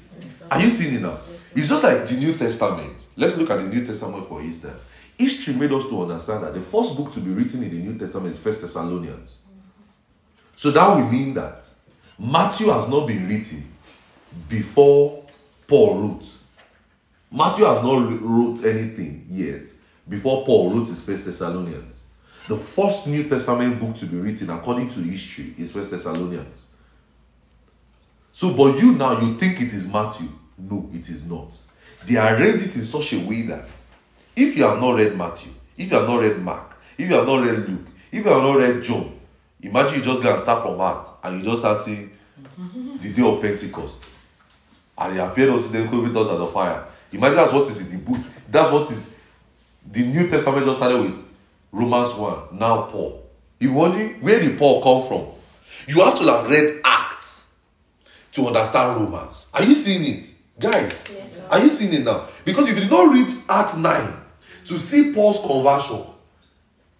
Are you seeing it now? It's just like the New Testament. Let's look at the New Testament for instance. History made us to understand that the first book to be written in the New Testament is First Thessalonians. So that will mean that Matthew has not been written before Paul wrote. Matthew has not wrote anything yet before Paul wrote his First Thessalonians. The first New Testament book to be written according to history is First Thessalonians. So, but you now you think it is Matthew. No, it is not. They arranged it in such a way that if you have not read Matthew, if you have not read Mark, if you have not read Luke, if you have not read John, imagine you just go and start from Acts and you just start seeing the day of Pentecost. And he appeared unto them, clothed with us as a fire. Imagine that's what is in the book. That's what is the New Testament just started with Romans 1. Now Paul. You wondering where did Paul come from? You have to have read Acts to understand Romans. Are you seeing it? Guys, Yes, are you seeing it now? Because if you did not read Acts 9 to see Paul's conversion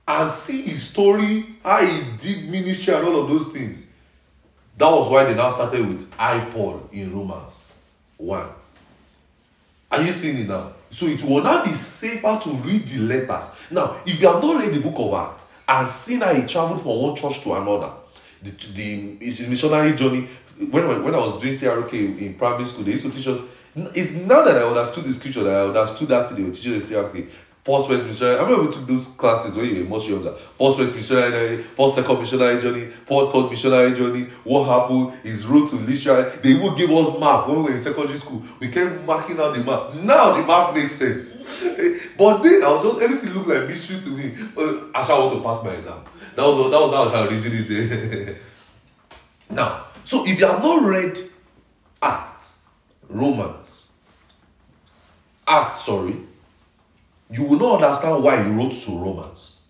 and see his story, how he did ministry and all of those things, that was why they now started with I Paul in Romans 1. Are you seeing it now? So it will now be safer to read the letters. Now, if you have not read the book of Acts and seen how he traveled from one church to another, the, the his missionary journey, when, I- when I was doing CRK in primary school, they used to teach us. It's now that I understood the scripture that I understood that they were teaching us CRK. Paul's first missionary. I remember we took those classes when you were much younger. Paul's first missionary, Paul's second missionary journey, Paul third missionary journey. What happened? is road to Lystra. They even give us map when we were in secondary school. We kept marking out the map. Now the map makes sense. (laughs) but then I was just everything looked like mystery to me. I shall want to pass my exam. That was that was how I was reading it. (laughs) now, so if you have not read Acts, Romans, Acts, sorry, you will not understand why he wrote to Romans.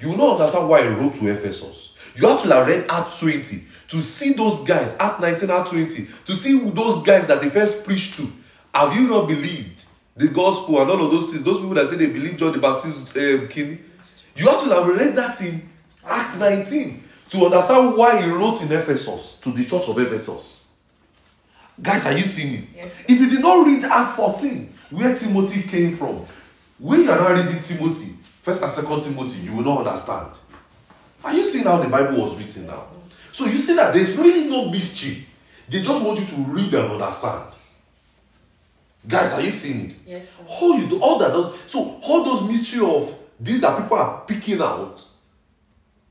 You will not understand why he wrote to Ephesus. You have to have read Act 20 to see those guys, Act 19, Act 20, to see those guys that they first preached to. Have you not believed the gospel and all of those things? Those people that say they believe John the Baptist um, king. You have to have read that in Act 19 to understand why he wrote in Ephesus to the church of Ephesus. Guys, are you seeing it? Yes, if you did not read Act 14, where Timothy came from, when you are not reading Timothy, first and second Timothy, you will not understand. Are you seeing how the Bible was written now? So you see that there's really no mystery. They just want you to read and understand. Guys, are you seeing it? Yes, sir. All you do, all that does so all those mystery of these that people are picking out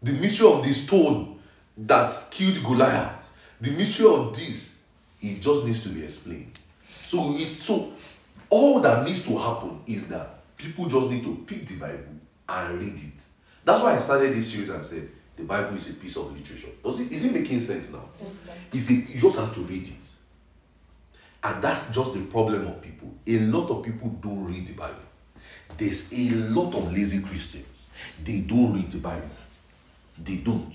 the mystery of the stone that killed Goliath, the mystery of this, it just needs to be explained. So it so all that needs to happen is that people just need to pick the Bible and read it. That's why I started this series and said the Bible is a piece of literature. Does it is it making sense now? Is it you just have to read it. And that's just the problem of people. A lot of people don't read the Bible. There's a lot of lazy Christians. They don't read the Bible. They don't.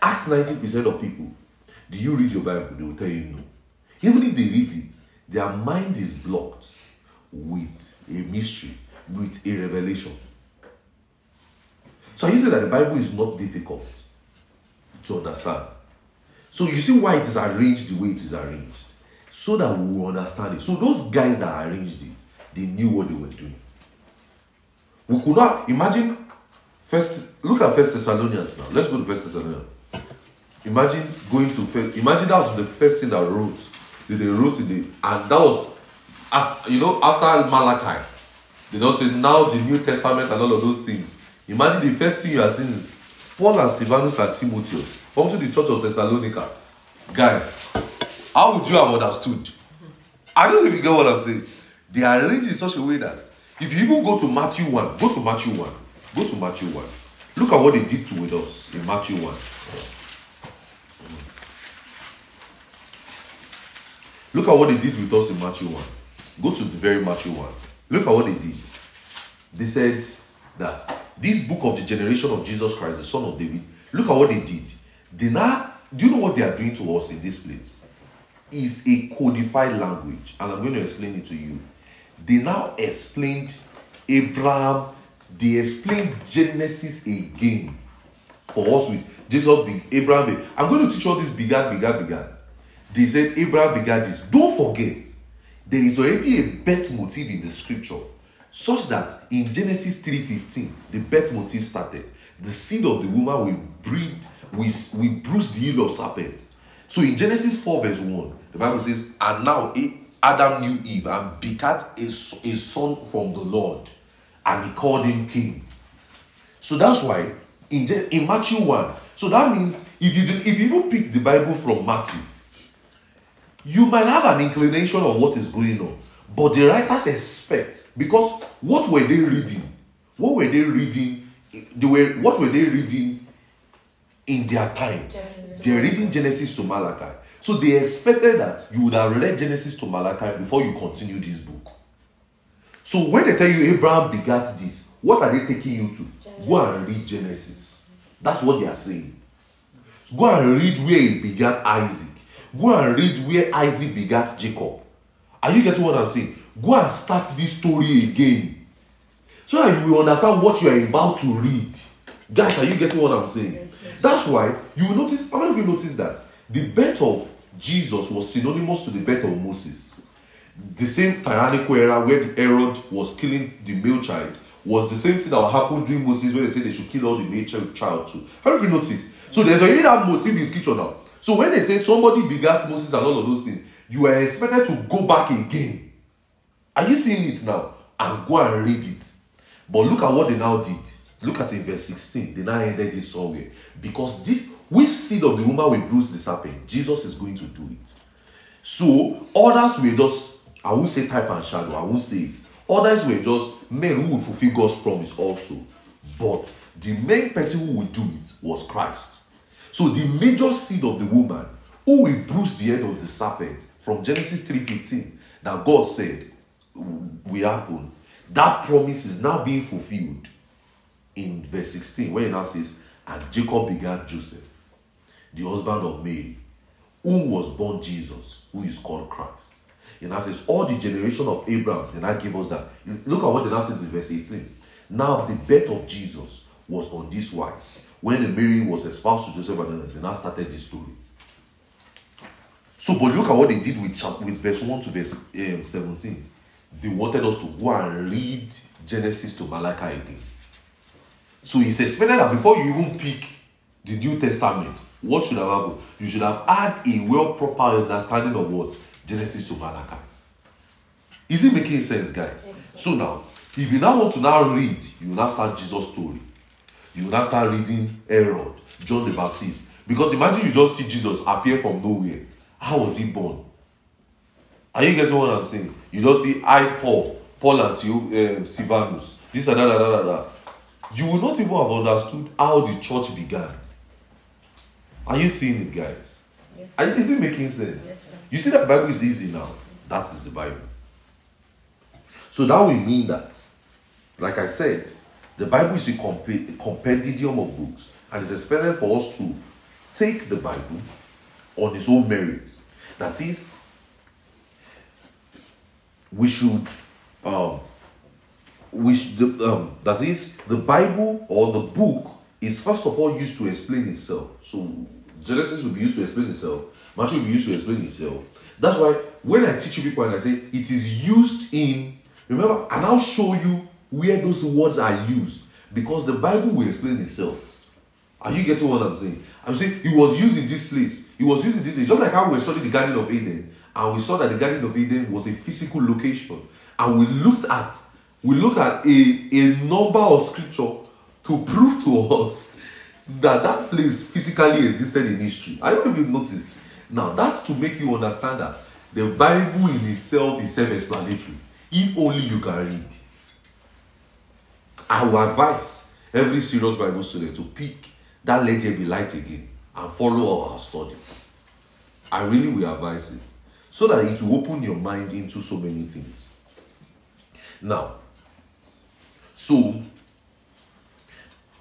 Ask 90% of people, do you read your Bible? They will tell you no. Even if they read it, their mind is blocked with a mystery, with a revelation. So you say that the Bible is not difficult to understand. So you see why it is arranged the way it is arranged. So that we will understand it. So those guys that arranged it, they knew what they were doing. We could not imagine first look at First Thessalonians now. Let's go to First Thessalonians. Imagine going to first imagine that was the first thing that wrote. That they wrote in the and that was as you know after Malachi. They don't say now the New Testament and all of those things. Imagine the first thing you are seeing is Paul and Silvanus and Timotheus come to the church of Thessalonica. Guys, how would you have understood? I don't even get what I'm saying. They are arranged in such a way that if you even go to Matthew 1, go to Matthew 1, go to Matthew 1. Look at what they did to with us in Matthew 1. Look at what they did with us in Matthew 1. Go to the very Matthew 1. Look at what they did. They said that this book of the generation of Jesus Christ, the son of David, look at what they did. They now, do you know what they are doing to us in this place? Is a codified language, and I'm going to explain it to you. They now explained Abraham, they explained Genesis again for us with Jesus, be- Abraham. I'm going to teach all this begat, begat, begat. They said Abraham begat this. Don't forget, there is already a birth motive in the scripture, such that in Genesis 3:15, the birth motive started. The seed of the woman will breed, will, will bruise the heel of serpent. So in Genesis 4, verse 1, the Bible says, And now Adam knew Eve and begat a, a son from the Lord, and he called him Cain. So that's why in, in Matthew 1, so that means if you do, if you don't pick the Bible from Matthew, you might have an inclination of what is going on. But the writers expect because what were they reading? What were they reading? They were what were they reading in their time? They're reading Genesis to Malachi. So they expected that you would have read Genesis to Malachi before you continue this book. So when they tell you Abraham begat this, what are they taking you to? Go and read Genesis. That's what they are saying. Go and read where he begat Isaac. Go and read where Isaac begat Jacob. Are you getting what I'm saying? Go and start this story again. So that you will understand what you are about to read. Guys, are you getting what I'm saying? That's why you will notice, how many of you notice that the birth of Jesus was synonymous to the birth of Moses? The same tyrannical era where the Herod was killing the male child was the same thing that happened during Moses when they said they should kill all the male child child too. Have you noticed? So there's already that motive in scripture now. So when they say somebody begat Moses and all of those things, you are expected to go back again. Are you seeing it now? And go and read it. But look at what they now did. Look at in verse 16. They now ended this somewhere. Because this, which seed of the woman will bruise the serpent? Jesus is going to do it. So others were just, I won't say type and shadow, I won't say it. Others were just men who will fulfill God's promise also. But the main person who will do it was Christ. So the major seed of the woman who will bruise the head of the serpent from Genesis 3:15 that God said will happen. That promise is now being fulfilled in verse 16, where it now says, And Jacob begat Joseph, the husband of Mary, whom was born Jesus, who is called Christ. And now says, All the generation of Abraham, then I give us that. Look at what the now says in verse 18. Now the birth of Jesus was on this wise. When the Mary was espoused to Joseph, and then they now started this story. So, but look at what they did with, chap- with verse 1 to verse um, 17. They wanted us to go and read Genesis to Malachi again. So it's expected that before you even pick the New Testament, what should have happened? You should have had a well proper understanding of what? Genesis to Malachi. Is it making sense, guys? So now, if you now want to now read, you now start Jesus' story. You will now start reading Herod, John the Baptist. Because imagine you just see Jesus appear from nowhere. How was he born? Are you getting what I'm saying? You just see I Paul, Paul and Theo, um, Silvanus, this and that, that, that, that. You will not even have understood how the church began. Are you seeing it, guys? Yes. Are, is it making sense? Yes, sir. You see that Bible is easy now. That is the Bible. So that will mean that, like I said, the Bible is a, comp- a compendium of books, and it's expected for us to take the Bible on its own merit. That is, we should, um, we should, the, um, that is, the Bible or the book is first of all used to explain itself. So Genesis will be used to explain itself. Matthew will be used to explain itself. That's why when I teach you people and I say it is used in, remember, and I'll show you where those words are used because the Bible will explain itself. Are you getting what I'm saying? I'm saying it was used in this place. It was used in this place. Just like how we studied the Garden of Eden, and we saw that the Garden of Eden was a physical location. And we looked at we looked at a, a number of scripture to prove to us that that place physically existed in history. I don't you've noticed. Now that's to make you understand that the Bible in itself is self-explanatory. If only you can read. I will advise every serious Bible student to pick that Let There Be Light again and follow our study. I really will advise it so that it will open your mind into so many things. Now, so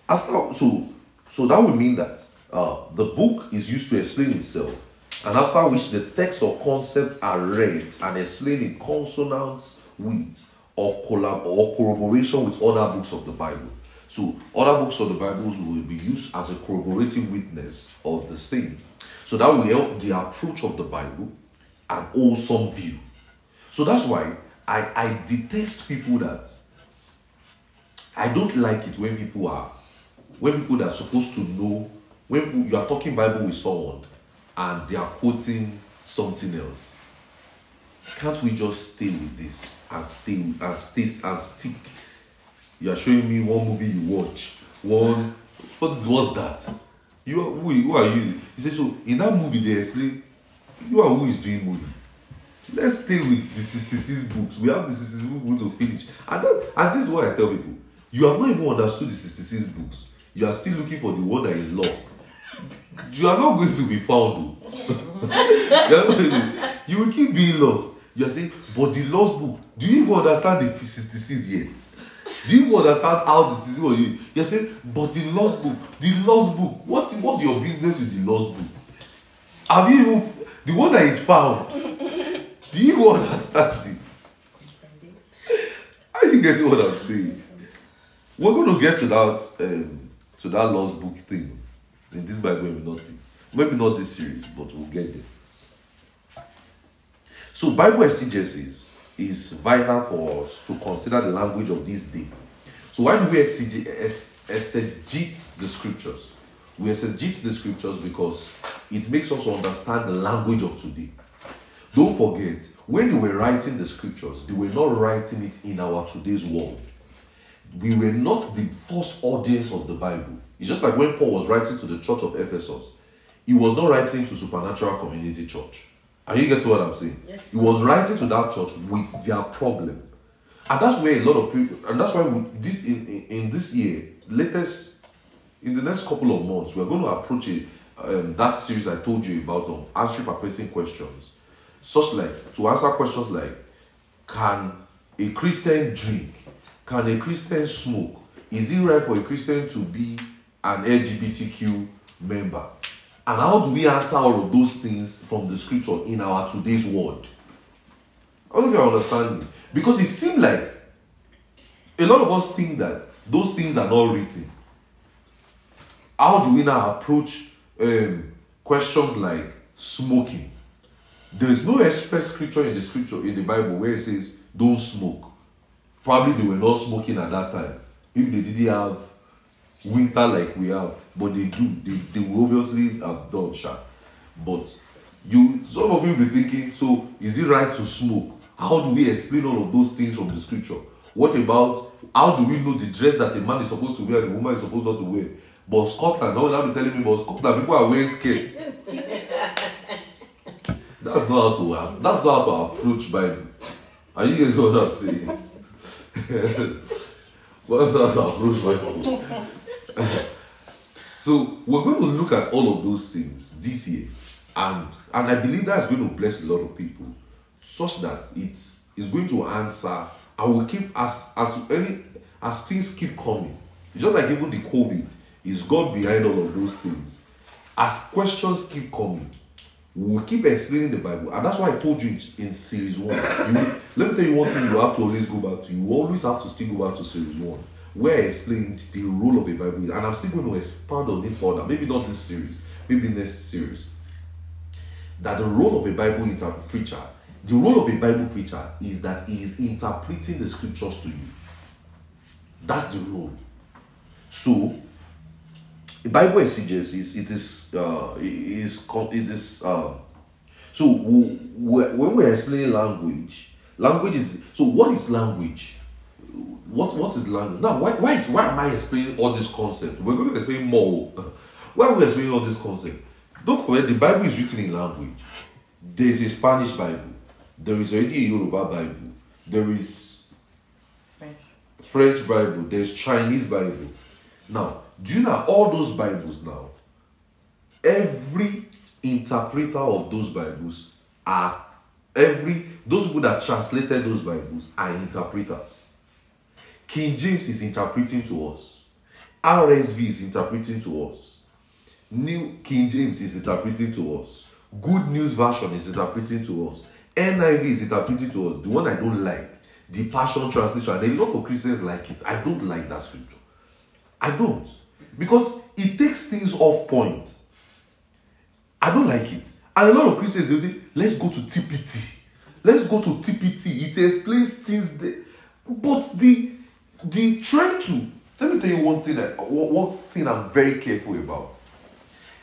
after so so that would mean that uh, the book is used to explain itself, and after which the text or concepts are read and explained in consonance with or collab or corroboration with other books of the Bible. So other books of the Bibles will be used as a corroborating witness of the same. So that will help the approach of the Bible an wholesome view. So that's why I, I detest people that I don't like it when people are when people that are supposed to know when you are talking Bible with someone and they are quoting something else. Can't we just stay with this and stay and stay and stick? You are showing me one movie you watch. One what is what's that? You are who, who are you? He said so in that movie they explain you are who is doing movie. Let's stay with the 66 books. We have the 66 books to finish. And, that, and this is what I tell people. You have not even understood the 66 books. You are still looking for the one that is lost. (laughs) You are not going to be found. oh. (laughs) you, you will keep being lost. You are saying, but the lost book, do you even understand the 66 yet? Do you even understand how the 66 was used? You are saying, but the lost book, the lost book, what, what's your business with the lost book? Have you even, the one that is found, do you even understand it? Are you getting what I'm saying? We're going to get to that um, to that lost book thing in this Bible hermeneutics. Maybe not this series, but we'll get there. So Bible exegesis is vital for us to consider the language of this day. So why do we exegete the scriptures? We exegete the scriptures because it makes us understand the language of today. Don't forget, when they were writing the scriptures, they were not writing it in our today's world. We were not the first audience of the Bible. It's just like when Paul was writing to the church of Ephesus, he was not writing to Supernatural Community Church. Are you getting what I'm saying? Yes. He was writing to that church with their problem. And that's where a lot of people, and that's why we, this in, in, in this year, latest, in the next couple of months, we're going to approach it, um, that series I told you about on answering perplexing questions. Such like, to answer questions like, can a Christian drink? Can a Christian smoke? Is it right for a Christian to be an LGBTQ member? And how do we answer all of those things from the scripture in our today's world? I don't know if you understand me. Because it seems like a lot of us think that those things are not written. How do we now approach um, questions like smoking? There is no express scripture in the scripture in the Bible where it says don't smoke. Probably they were not smoking at that time. If they didn't have winter like we have, but they do. They, they will obviously have done sha. But you some of you be thinking, so is it right to smoke? How do we explain all of those things from the scripture? What about how do we know the dress that a man is supposed to wear and a woman is supposed not to wear? But Scotland, no one will be telling me, but Scotland people are wearing skirts. That's not how to that's not how to approach Bible. Are you getting what I'm saying? (laughs) What's how to approach? So we're going to look at all of those things this year, and and I believe that's going to bless a lot of people, such that it's it's going to answer. I will keep as as any as things keep coming. Just like even the COVID, is God behind all of those things? As questions keep coming, we will keep explaining the Bible, and that's why I told you in, series one. You, let me tell you one thing you have to always go back to. You always have to still go back to series one, where I explained the role of a Bible, and I'm still going to expand on it further. Maybe not this series, maybe next series. That the role of a Bible inter- preacher, the role of a Bible preacher is that he is interpreting the scriptures to you. That's the role. So Bible exegesis, it is, uh, it is, it is, uh, so w- w- when we're explaining language, language is, so what is language? What, what is language? Now, why, why, is, why am I explaining all this concept? We're going to explain more. (laughs) Why are we explaining all this concept? Don't forget, the Bible is written in language. There's a Spanish Bible. There is already a Yoruba Bible. There is French. French Bible, there's Chinese Bible. Now, do you know all those Bibles now? Every interpreter of those Bibles are every those people that translated those Bibles are interpreters. King James is interpreting to us. RSV is interpreting to us. New King James is interpreting to us. Good News Version is interpreting to us. NIV is interpreting to us. The one I don't like, the Passion Translation. And a lot of Christians like it. I don't like that scripture. I don't. Because it takes things off point. I don't like it. And a lot of Christians they will say, let's go to TPT. Let's go to TPT. It explains things there. But the the trying to let me tell you one thing that one, thing I'm very careful about.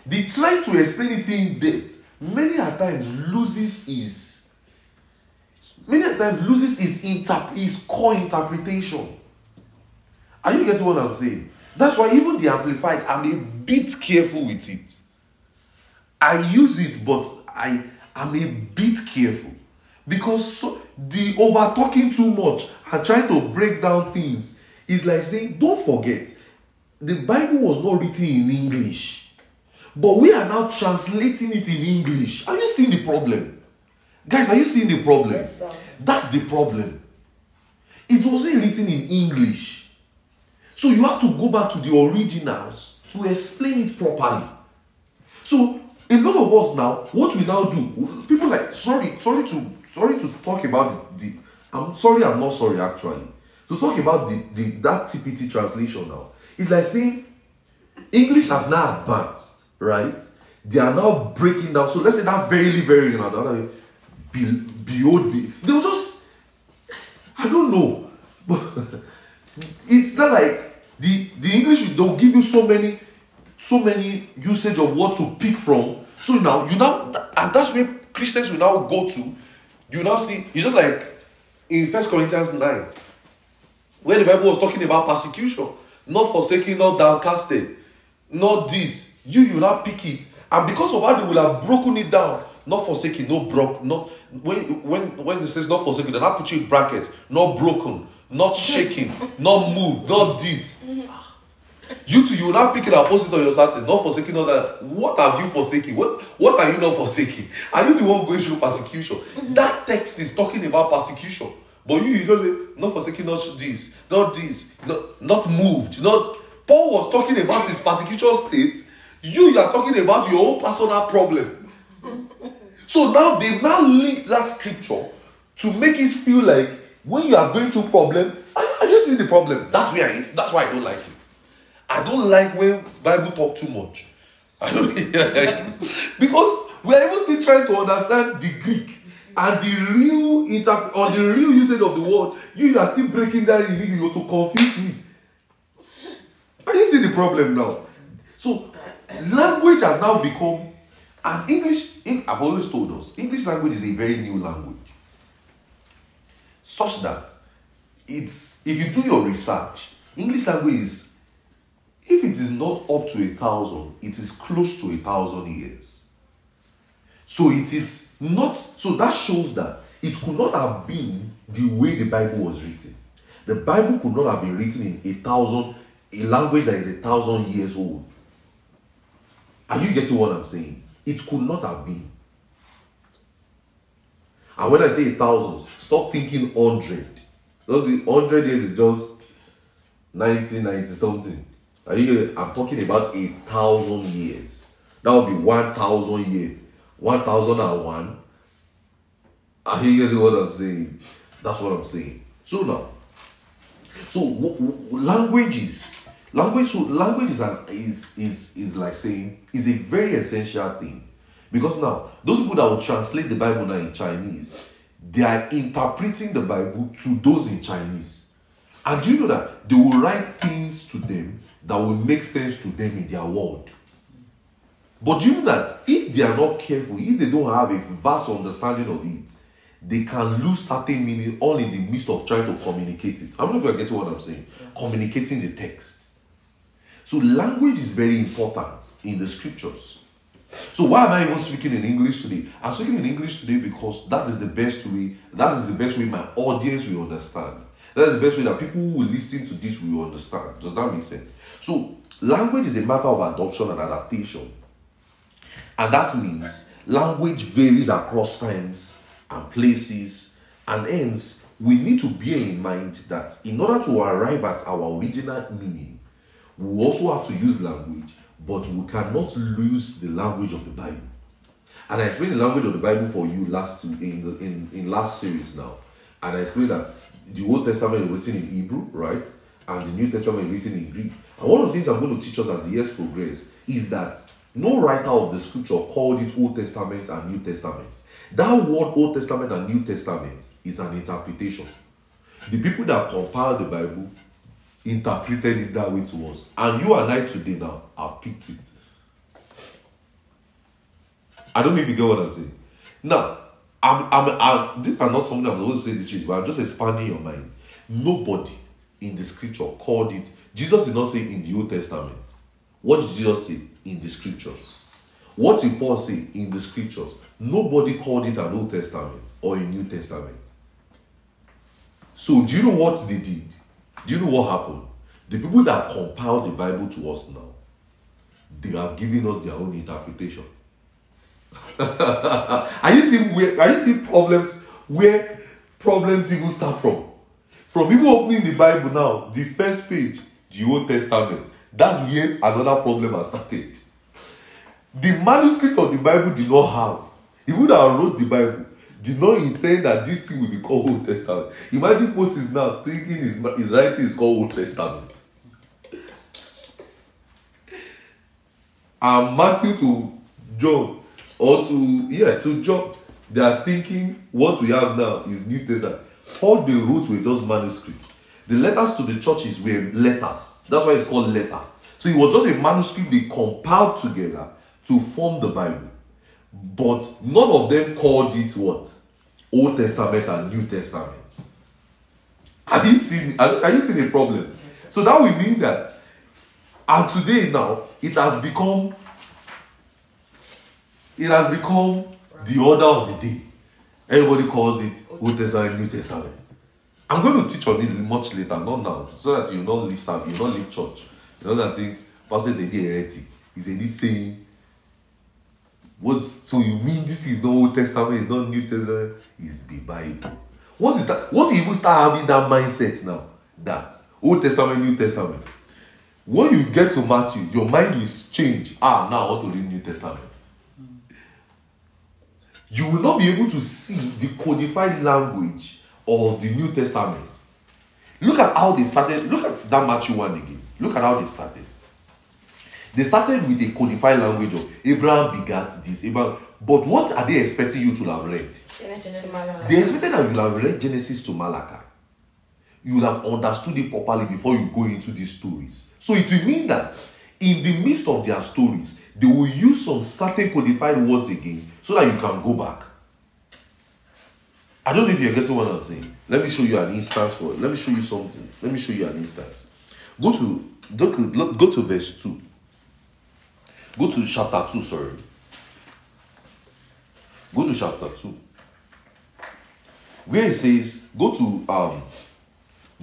The trying to explain it in depth many a times loses his many a times loses his inter his core interpretation. Are you getting what I'm saying? That's why even the amplified, I'm a bit careful with it. I use it, but I am a bit careful because so, the over talking too much and trying to break down things is like saying, don't forget, the Bible was not written in English, but we are now translating it in English. Are you seeing the problem? Guys, are you seeing the problem? Yes. That's the problem. It wasn't written in English. So you have to go back to the originals to explain it properly. So a lot of us now, what we now do, people like sorry, sorry to sorry to talk about the, the I'm sorry, I'm not sorry actually. To talk about the, the that TPT translation now, it's like saying English has now advanced, right? They are now breaking down. So let's say that verily, verily, that are be, beyond the, they'll just I don't know, but (laughs) it's not like the the English they'll give you so many so many usage of what to pick from. So now you now and that's where Christians will now go to. You now see it's just like in First Corinthians 9, where the Bible was talking about persecution, not forsaking, not downcasted, not this. You you now pick it, and because of how they will have broken it down, not forsaken, no broke, not when when when it says not forsaken, they now put you in bracket, not broken, not shaking, not moved, not this. Mm-hmm. You too, you will now pick it and post it on your Saturday, not forsaking all that. What have you forsaken? What what are you not forsaking? Are you the one going through persecution? Mm-hmm. That text is talking about persecution. But you, you just say, not forsaking, not this, not this, not, not moved, not Paul was talking about his persecution state. You, you are talking about your own personal problem. So now they've now linked that scripture to make it feel like when you are going through problem, I, I just see the problem. That's why I that's why I don't like it. I don't like when Bible talk too much. I don't (laughs) like it. because we are even still trying to understand the Greek and the real inter or the real usage of the word. You are still breaking down in English to confuse me. Are you see the problem now? So language has now become and English. I've always told us English language is a very new language, such that it's if you do your research, English language is if it is not up to a thousand, it is close to a thousand years. So it is not so that shows that it could not have been the way the Bible was written. The Bible could not have been written in a thousand, a language that is a thousand years old. Are you getting what I'm saying? It could not have been. And when I say a thousand, stop thinking hundred. The hundred years is just 1990 something. Are you? I'm talking about a thousand years. That would be one thousand year, one thousand and one. Are you getting what I'm saying? That's what I'm saying. So now, so w- w- languages, language, so language is, an, is is is like saying is a very essential thing because now those people that will translate the Bible now in Chinese, they are interpreting the Bible to those in Chinese, and do you know that they will write things to them that will make sense to them in their world. But you know that if they are not careful, if they don't have a vast understanding of it, they can lose certain meaning all in the midst of trying to communicate it. I don't know if you're getting what I'm saying. Communicating the text. So language is very important in the scriptures. So why am I even speaking in English today? I'm speaking in English today because that is the best way, that is the best way my audience will understand. That is the best way that people who listen to this will understand. Does that make sense? So language is a matter of adoption and adaptation. And that means language varies across times and places, and hence we need to bear in mind that in order to arrive at our original meaning, we also have to use language, but we cannot lose the language of the Bible. And I explained the language of the Bible for you last in in, in last series now. And I explained that the Old Testament is written in Hebrew, right? And the New Testament is written in Greek. And one of the things I'm going to teach us as the years progress is that no writer of the scripture called it Old Testament and New Testament. That word Old Testament and New Testament is an interpretation. The people that compiled the Bible interpreted it that way to us. And you and I today now have picked it. I don't know if you get what I'm saying. Now, I'm, I'm, I'm, this is not something I'm supposed to say this week, but I'm just expanding your mind. Nobody in the scripture called it. Jesus did not say in the Old Testament. What did Jesus say in the scriptures? What did Paul say in the scriptures? Nobody called it an Old Testament or a New Testament. So, do you know what they did? Do you know what happened? The people that compiled the Bible to us now, they have given us their own interpretation. (laughs) are you seeing where are you seeing problems where problems even start from? From people opening the Bible now, the first page, the Old Testament, that's where another problem has started. The manuscript of the Bible did not have. People that wrote the Bible did not intend that this thing will be called Old Testament. Imagine Moses now thinking his, his writing is called Old Testament. And Matthew to John, or to yeah, to John, they are thinking what we have now is New Testament. All they wrote were just manuscripts. The letters to the churches were letters. That's why it's called letter. So it was just a manuscript they compiled together to form the Bible. But none of them called it what? Old Testament and New Testament. Have you seen have you seen a problem? So that will mean that and today now it has become it has become the order of the day. Everybody calls it Old Testament, New Testament. I'm going to teach on it much later, not now, so that you don't leave service, you don't leave church. You don't think Pastor is a heretic. He's a saying. What's so you mean this is not Old Testament, it's not New Testament, it's the Bible. What is that? Once you even start having that mindset now, that Old Testament, New Testament, when you get to Matthew, your mind will change. Ah, now I want to read New Testament. You will not be able to see the codified language of the New Testament. Look at how they started. Look at that Matthew 1 again. Look at how they started. They started with a codified language of Abraham begat this, Abraham. But what are they expecting you to have read? They expected that you have read Genesis to Malachi. You will have understood it properly before you go into these stories. So it will mean that in the midst of their stories, they will use some certain codified words again so that you can go back. I don't know if you're getting what I'm saying. Let me show you an instance for it. Let me show you something. Let me show you an instance. Go to go to, look- go to verse 2. Go to chapter 2, sorry. Go to chapter 2. Where it says, go to um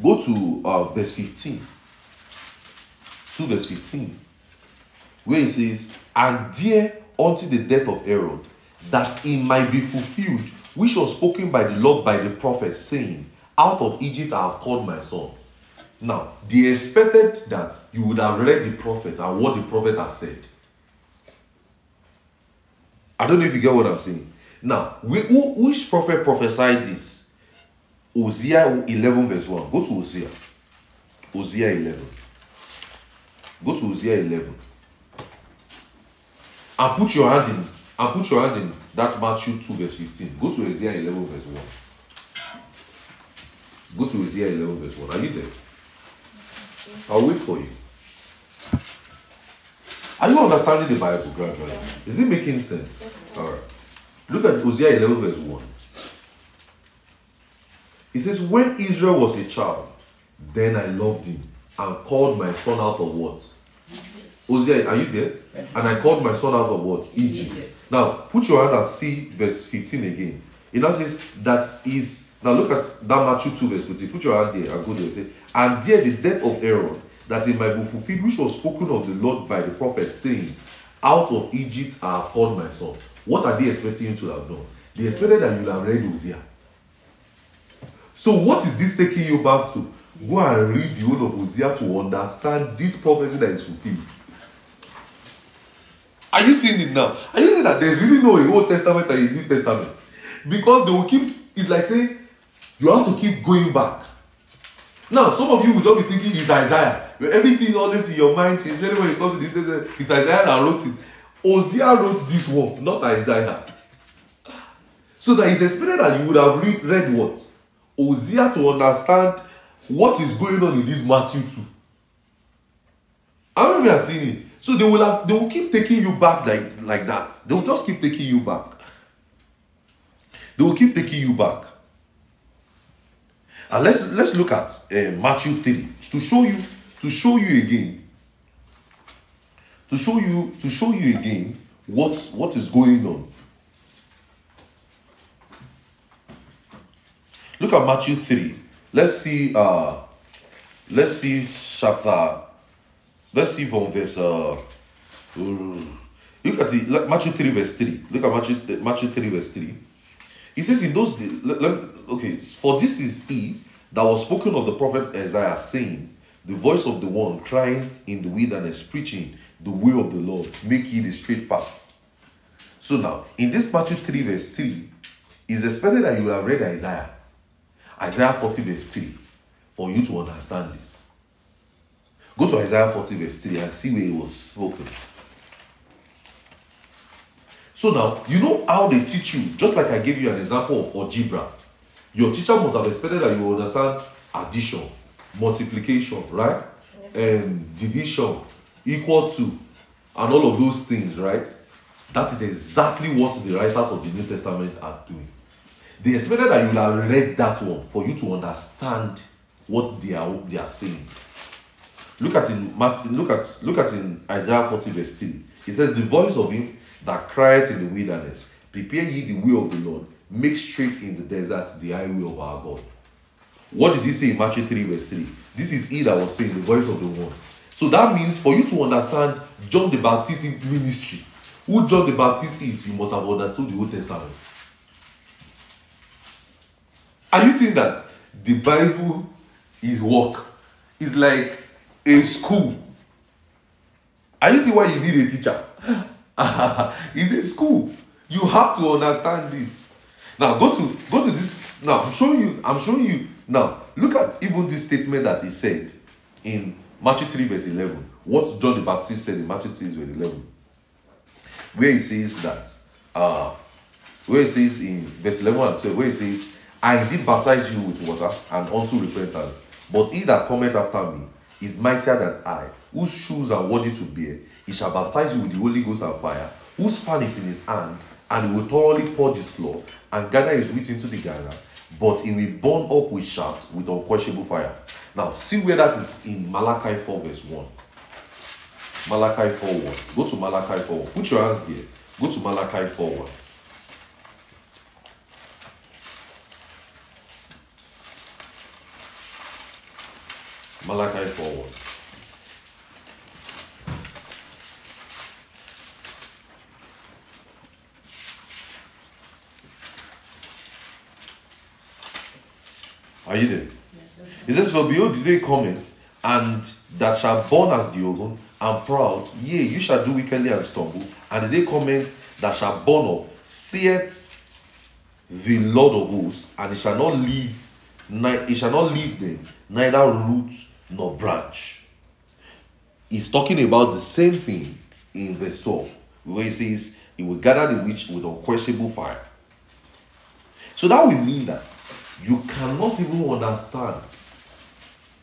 go to uh, verse 15. 2 verse 15. Where it says, And dear unto the death of Herod, that it might be fulfilled, which was spoken by the Lord by the prophet, saying, Out of Egypt I have called my son. Now, they expected that you would have read the prophet and what the prophet has said. I don't know if you get what I'm saying. Now, we, who, which prophet prophesied this? Hosea 11, verse 1. Go to Hosea. Hosea 11. Go to Hosea 11. And put your hand in and put your hand in that Matthew 2, verse 15. Go to Isaiah 11, verse 1. Go to Isaiah 11, verse 1. Are you there? I'll wait for you. Are you understanding the Bible gradually? Is it making sense? Alright. Look at Hosea 11, verse 1. It says, When Israel was a child, then I loved him and called my son out of what? Hosea, are you there? And I called my son out of what? Egypt. Now, put your hand and see verse 15 again. It now says, That is. Now look at that Matthew 2, verse 15. Put your hand there and go there. and Say, And there the death of Herod, that it might be fulfilled, which was spoken of the Lord by the prophet, saying, Out of Egypt I have called my son. What are they expecting you to have done? They expected that you have read Hosea. So what is this taking you back to? Go and read the whole of Hosea to understand this prophecy that is fulfilled. Are you seeing it now? Are you that there's really no Old Testament and a New Testament? Because they will keep, it's like saying, you have to keep going back. Now, some of you will not be thinking it's Isaiah. Everything always in your mind, especially when it comes to this, it's Isaiah that wrote it. Hosea wrote this one, not Isaiah. So that it's expected that you would have read, read what? Hosea to understand what is going on in this Matthew 2. How many are seeing it? So they will have they will keep taking you back like, like that. They will just keep taking you back. They will keep taking you back. And let's let's look at uh, Matthew 3 to show you to show you again. To show you to show you again what what is going on. Look at Matthew 3. Let's see uh let's see chapter let's see from verse uh look at it look- Matthew 3 verse 3. Look at Matthew Matthew 3 verse 3. He says in those days, okay, for this is he that was spoken of the prophet Isaiah, saying, The voice of the one crying in the wilderness, preaching the way of the Lord, make ye the straight path. So now, in this Matthew 3, verse 3, it's expected that you have read Isaiah. Isaiah 40, verse 3, for you to understand this. Go to Isaiah 40, verse 3 and see where it was spoken. So now, you know how they teach you, just like I gave you an example of algebra. Your teacher must have expected that you understand addition, multiplication, right? And division, equal to, and all of those things, right? That is exactly what the writers of the New Testament are doing. They expected that you will have read that one for you to understand what they are they are saying. Look at in Mark, look at look at in Isaiah 40 verse 3. It says, The voice of him that crieth in the wilderness, prepare ye the way of the Lord, make straight in the desert the highway of our God. What did he say in Matthew 3 verse 3? This is he that was saying the voice of the one. So that means for you to understand John the Baptist ministry, who John the Baptist is, you must have understood the Old Testament. Are you seeing that the Bible is work? It's like a school. Are you see why you need a teacher? (laughs) it's a school. You have to understand this. Now go to go to this. Now I'm showing you. I'm showing you. Now look at even this statement that he said in Matthew 3 verse 11. What John the Baptist said in Matthew 3 verse 11, where he says that. Uh, where it says in verse 11 and 12, where it says, I did baptize you with water and unto repentance, but he that cometh after me is mightier than I, whose shoes are worthy to bear. He shall baptize you with the Holy Ghost and fire, whose fan is in his hand, and he will thoroughly purge his floor and gather his wheat into the garner, but he will burn up with shaft with unquenchable fire. Now, see where that is in Malachi 4, verse 1. Malachi 4 1. Go to Malachi 4 1. Put your hands there. Go to Malachi 4 1. Malachi 4 1. Are you there? It says, For behold, the day cometh, and that shall burn as the oven, and proud, yea, you shall do wickedly and stumble, and the day cometh that shall burn up, saith the Lord of hosts, and it shall not leave, it shall not leave them, neither root nor branch. He's talking about the same thing in verse 12, where he says, He will gather the witch with unquenchable fire. So that will mean that you cannot even understand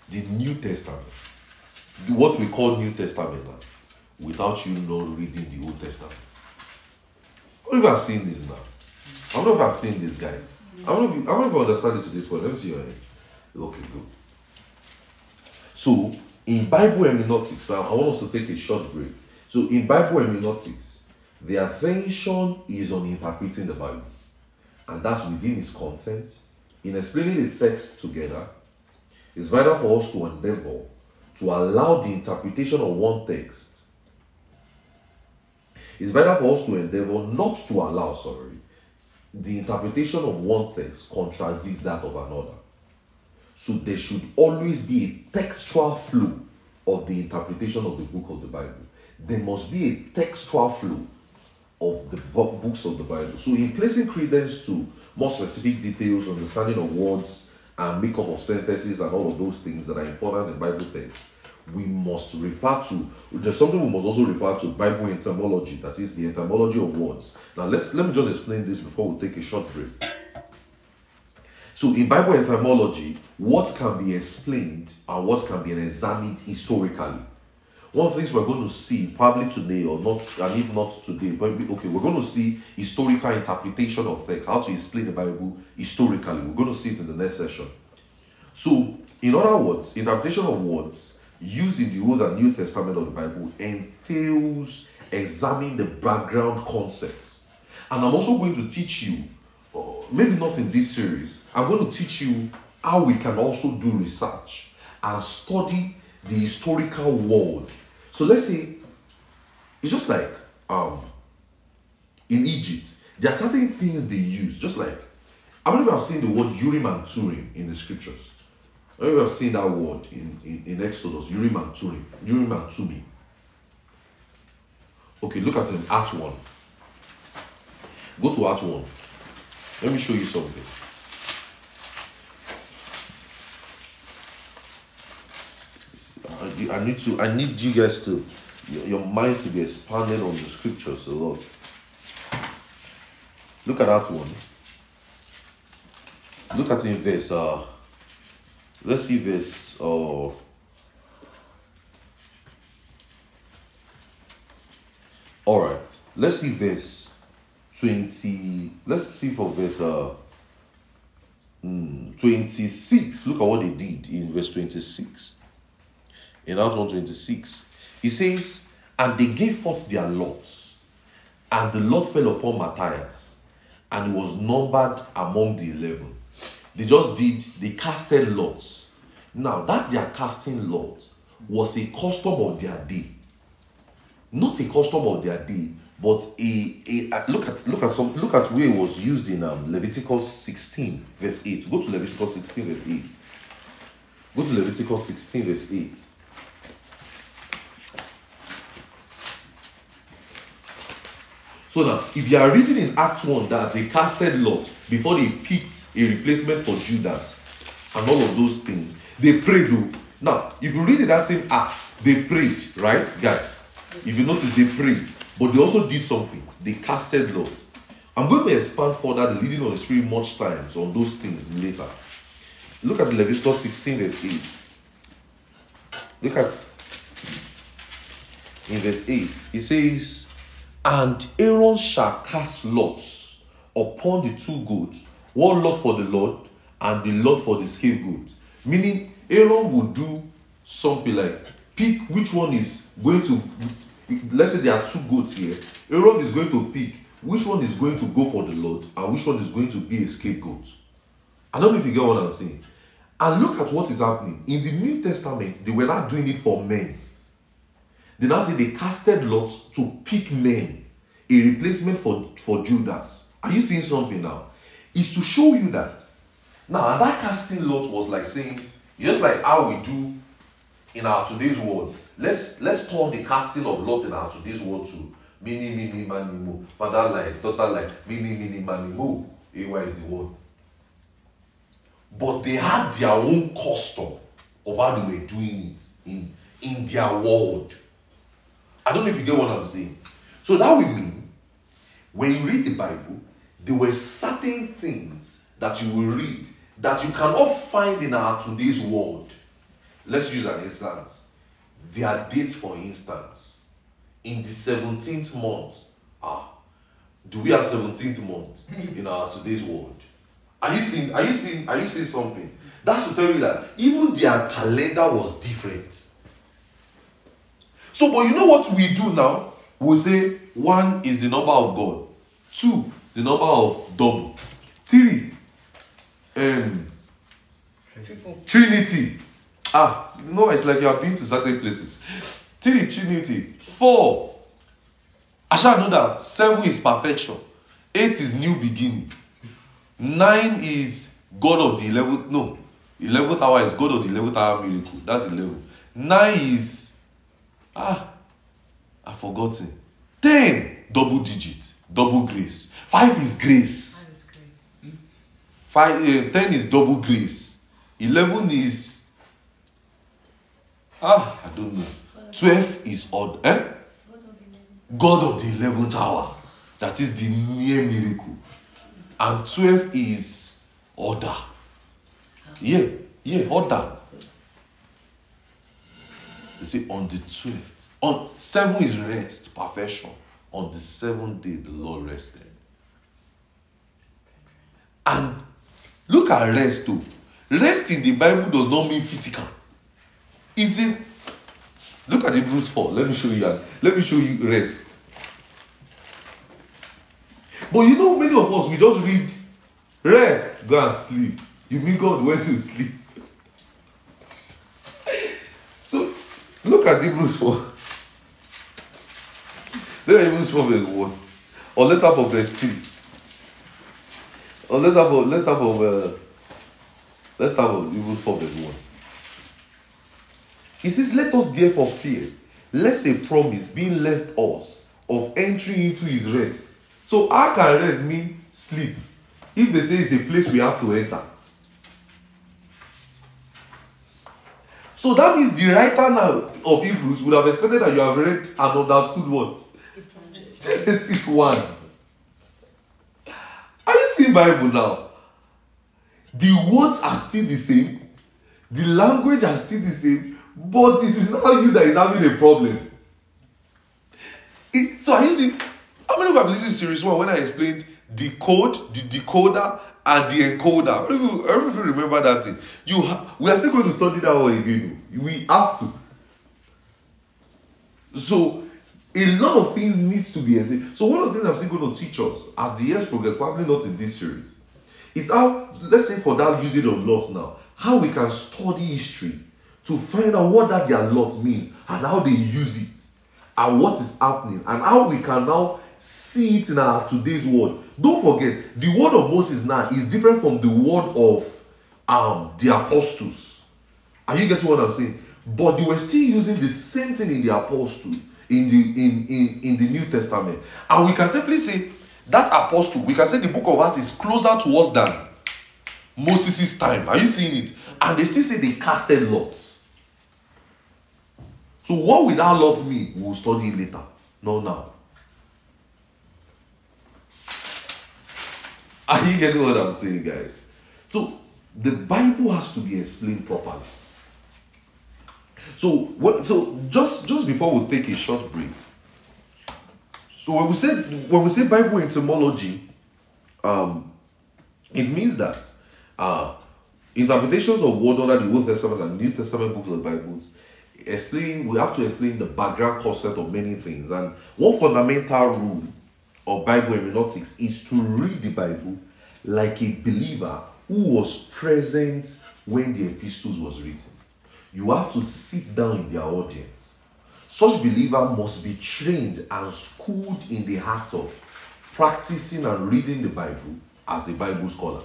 the New Testament, what we call New Testament now, without you not reading the Old Testament. I don't know if I've seen this now. I don't know if I've seen this, guys. I don't know if you, I don't know if understand it to this point. Let me see your hands. Okay, good. So, in Bible hermeneutics, I want us to take a short break. So, in Bible hermeneutics, the attention is on interpreting the Bible and that's within its content. In explaining the text together, it's vital for us to endeavor to allow the interpretation of one text. It's vital for us to endeavor not to allow, sorry, the interpretation of one text contradict that of another. So there should always be a textual flow of the interpretation of the book of the Bible. There must be a textual flow of the books of the Bible. So, in placing credence to more specific details, understanding of words, and makeup of sentences, and all of those things that are important in Bible text, we must refer to. There's something we must also refer to Bible etymology, that is the etymology of words. Now, let's let me just explain this before we take a short break. So, in Bible etymology, what can be explained and what can be examined historically. One of the things we're going to see probably today, or not, and if not today, but okay, we're going to see historical interpretation of text, how to explain the Bible historically. We're going to see it in the next session. So, in other words, interpretation of words used in the Old and New Testament of the Bible entails examining the background concepts. And I'm also going to teach you, maybe not in this series, I'm going to teach you how we can also do research and study the historical world. So let's say it's just like um in Egypt, there are certain things they use, just like I don't know if I've seen the word Urim and Turim in the scriptures. I don't know if I've seen that word in, in, in Exodus, Urim and Turim, Urim and Tumi. Okay, look at it in Act 1. Go to Act 1. Let me show you something. I, need to I need you guys to your, mind to be expanded on the scriptures a lot. Look at that one. Look at in verse uh let's see this uh all right let's see verse 20 let's see for verse uh mm, 26 look at what they did in verse 26 in Acts 126. He says, And they gave forth their lots, and the lot fell upon Matthias, and he was numbered among the eleven. They just did, they casted lots. Now, that their casting lots was a custom of their day. Not a custom of their day, but a, a, a- look at look at some look at where it was used in um, Leviticus 16, verse 8. Go to Leviticus 16, verse 8. Go to Leviticus 16, verse 8. So now, if you are reading in Act 1 that they casted Lot before they picked a replacement for Judas and all of those things, they prayed though. Now, if you read in that same act, they prayed, right, guys? If you notice, they prayed, but they also did something. They casted lots. I'm going to expand further the leading of the Spirit much times on those things later. Look at Leviticus 16, verse 8. Look at in verse 8, it says, And Aaron shall cast lots upon the two goats, one lot for the Lord and the lot for the scapegoat. Meaning, Aaron would do something like pick which one is going to. Let's say there are two goats here. Aaron is going to pick which one is going to go for the Lord and which one is going to be a scapegoat. I don't know if you get what I'm saying. And look at what is happening. In the New Testament, they were not doing it for men. They now say they casted lots to pick men, a replacement for, for Judas. Are you seeing something now? It's to show you that. Now, that casting lot was like saying, just like how we do in our today's world. Let's let's turn the casting of lot in our today's world to mini mini mani mo. Father like, daughter like, mini mini mani mo. AY is the word. But they had their own custom of how they were doing it in, in their world. I don't know if you get what I'm saying. So that would mean when you read the Bible, there were certain things that you will read that you cannot find in our today's world. Let's use an instance. There are dates, for instance, in the 17th month. Ah, do we have 17th month (laughs) in our today's world? Are you seeing? Are you seeing? Are you seeing something? That's to tell you that even their calendar was different. So, but you know what we do now? We say one is the number of God, two the number of double, three um. Trinity. Ah, no, it's like you have been to certain places. Three, Trinity. Four. I shall know that. Seven is perfection. Eight is new beginning. Nine is God of the eleventh. No, eleventh hour is God of the eleventh hour miracle. That's eleven. Nine is ah, I've forgotten. Ten, double digit, double grace. Five is grace. That is grace. Five, uh, ten is double grace. Eleven is ah, I don't know. Twelve is odd. Eh? God of the eleventh hour. That is the near miracle. And twelve is order. Yeah, yeah, order. They say on the twelfth. On seven is rest, perfection. On the seventh day, the Lord rested. And look at rest too. Rest in the Bible does not mean physical. It says, look at Hebrews 4. Let me show you that. Let me show you rest. But you know, many of us we just read rest, go and sleep. You mean God went to sleep. (laughs) So look at Hebrews 4. Look at Hebrews 4 verse 1. Or let's start from verse 3. Or let's start from let's start from uh, let's start from Hebrews 4 verse 1. He says, Let us therefore fear, lest a promise being left us of entering into his rest. So how can rest mean sleep? If they say it's a place we have to enter. So that means the writer now of Hebrews would have expected that you have read and understood what? Genesis 1. Are you seeing Bible now? The words are still the same, the language are still the same, but it is now you that is having a problem. It- so are you seeing? How many of you have listened to series one when I explained the code, the decoder, and the encoder? Of you, remember that thing? You ha- we are still going to study that one again. We have to. So a lot of things needs to be explained. So one of the things I'm still going to teach us as the years progress, probably not in this series, is how let's say for that usage of lots now, how we can study history to find out what that their lot means and how they use it and what is happening and how we can now see it in our today's world. Don't forget, the word of Moses now is different from the word of um the apostles. Are you getting what I'm saying? But they were still using the same thing in the apostle, in the in, in, in the New Testament. And we can simply say that apostle, we can say the book of Acts is closer to us than Moses' time. Are you seeing it? And they still say they casted lots. So what will that lot mean? We'll study later. No, now. Are you getting what I'm saying, guys? So the Bible has to be explained properly. So what so just just before we take a short break. So when we say when we say Bible etymology, um it means that uh interpretations of word under the Old Testament and New Testament books of the Bibles explain we have to explain the background concept of many things. And one fundamental rule of Bible hermeneutics is to read the Bible like a believer who was present when the epistles was written. You have to sit down in their audience. Such believer must be trained and schooled in the act of practicing and reading the Bible as a Bible scholar.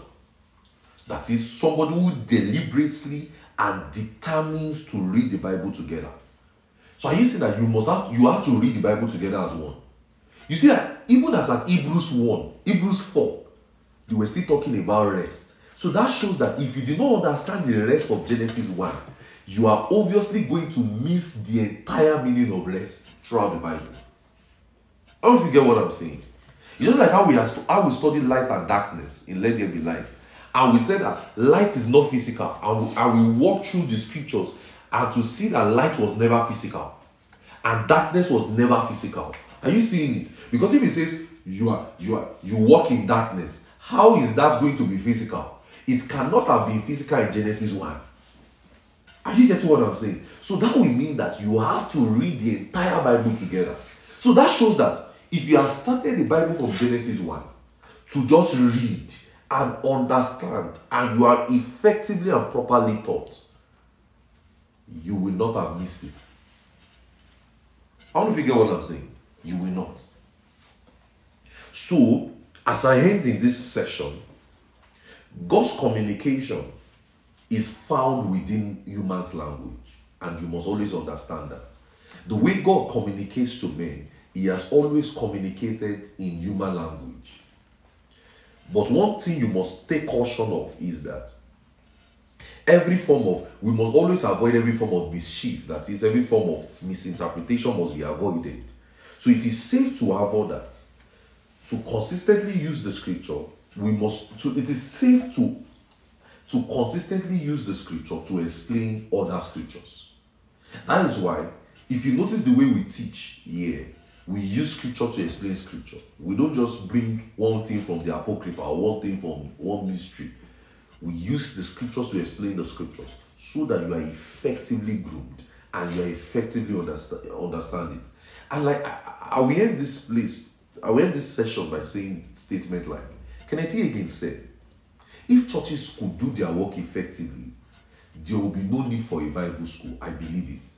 That is somebody who deliberately and determines to read the Bible together. So are you saying that you must have you have to read the Bible together as one? You see that even as at Hebrews 1, Hebrews 4, they were still talking about rest. So that shows that if you did not understand the rest of Genesis 1, you are obviously going to miss the entire meaning of rest throughout the Bible. I don't know if you get what I'm saying. It's just like how we are how we study light and darkness in Let There Be Light. And we said that light is not physical. And we, and we walk through the scriptures and to see that light was never physical and darkness was never physical. Are you seeing it? Because if it says you are you are you walk in darkness, how is that going to be physical? It cannot have been physical in Genesis 1. Are you getting what I'm saying? So that will mean that you have to read the entire Bible together. So that shows that if you have started the Bible from Genesis 1 to just read and understand, and you are effectively and properly taught, you will not have missed it. I don't know if you get what I'm saying. You will not. So, as I end in this session, God's communication is found within human's language, and you must always understand that. The way God communicates to men, He has always communicated in human language. But one thing you must take caution of is that every form of we must always avoid every form of mischief. That is every form of misinterpretation must be avoided. So it is safe to avoid that. To consistently use the scripture we must to it is safe to to consistently use the scripture to explain other scriptures. That is why if you notice the way we teach here we use scripture to explain scripture we don't just bring one thing from the apocrypha or one thing from one mystery we use the scriptures to explain the scriptures so that you are effectively groomed and you are effectively understand, understand it. And like, I, I will end this place, I will end this session by saying statement like, Kenneth Hagin said, if churches could do their work effectively, there will be no need for a Bible school. I believe it.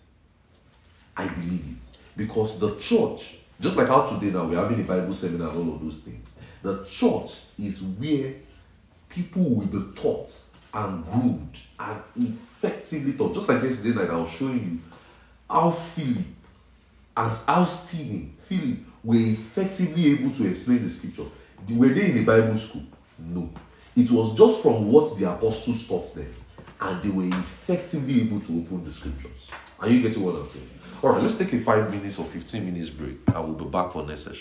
I believe it. Because the church, just like how today now we're having a Bible seminar and all of those things, the church is where people will be taught and groomed and effectively taught. Just like yesterday night, I was showing you how Philip and how Stephen, Philip, were effectively able to explain the scripture. Were they in a Bible school? No. It was just from what the apostles taught them, and they were effectively able to open the scriptures. Are you getting what I'm saying? All right, let's take a five minutes or 15 minutes break, and we'll be back for next session.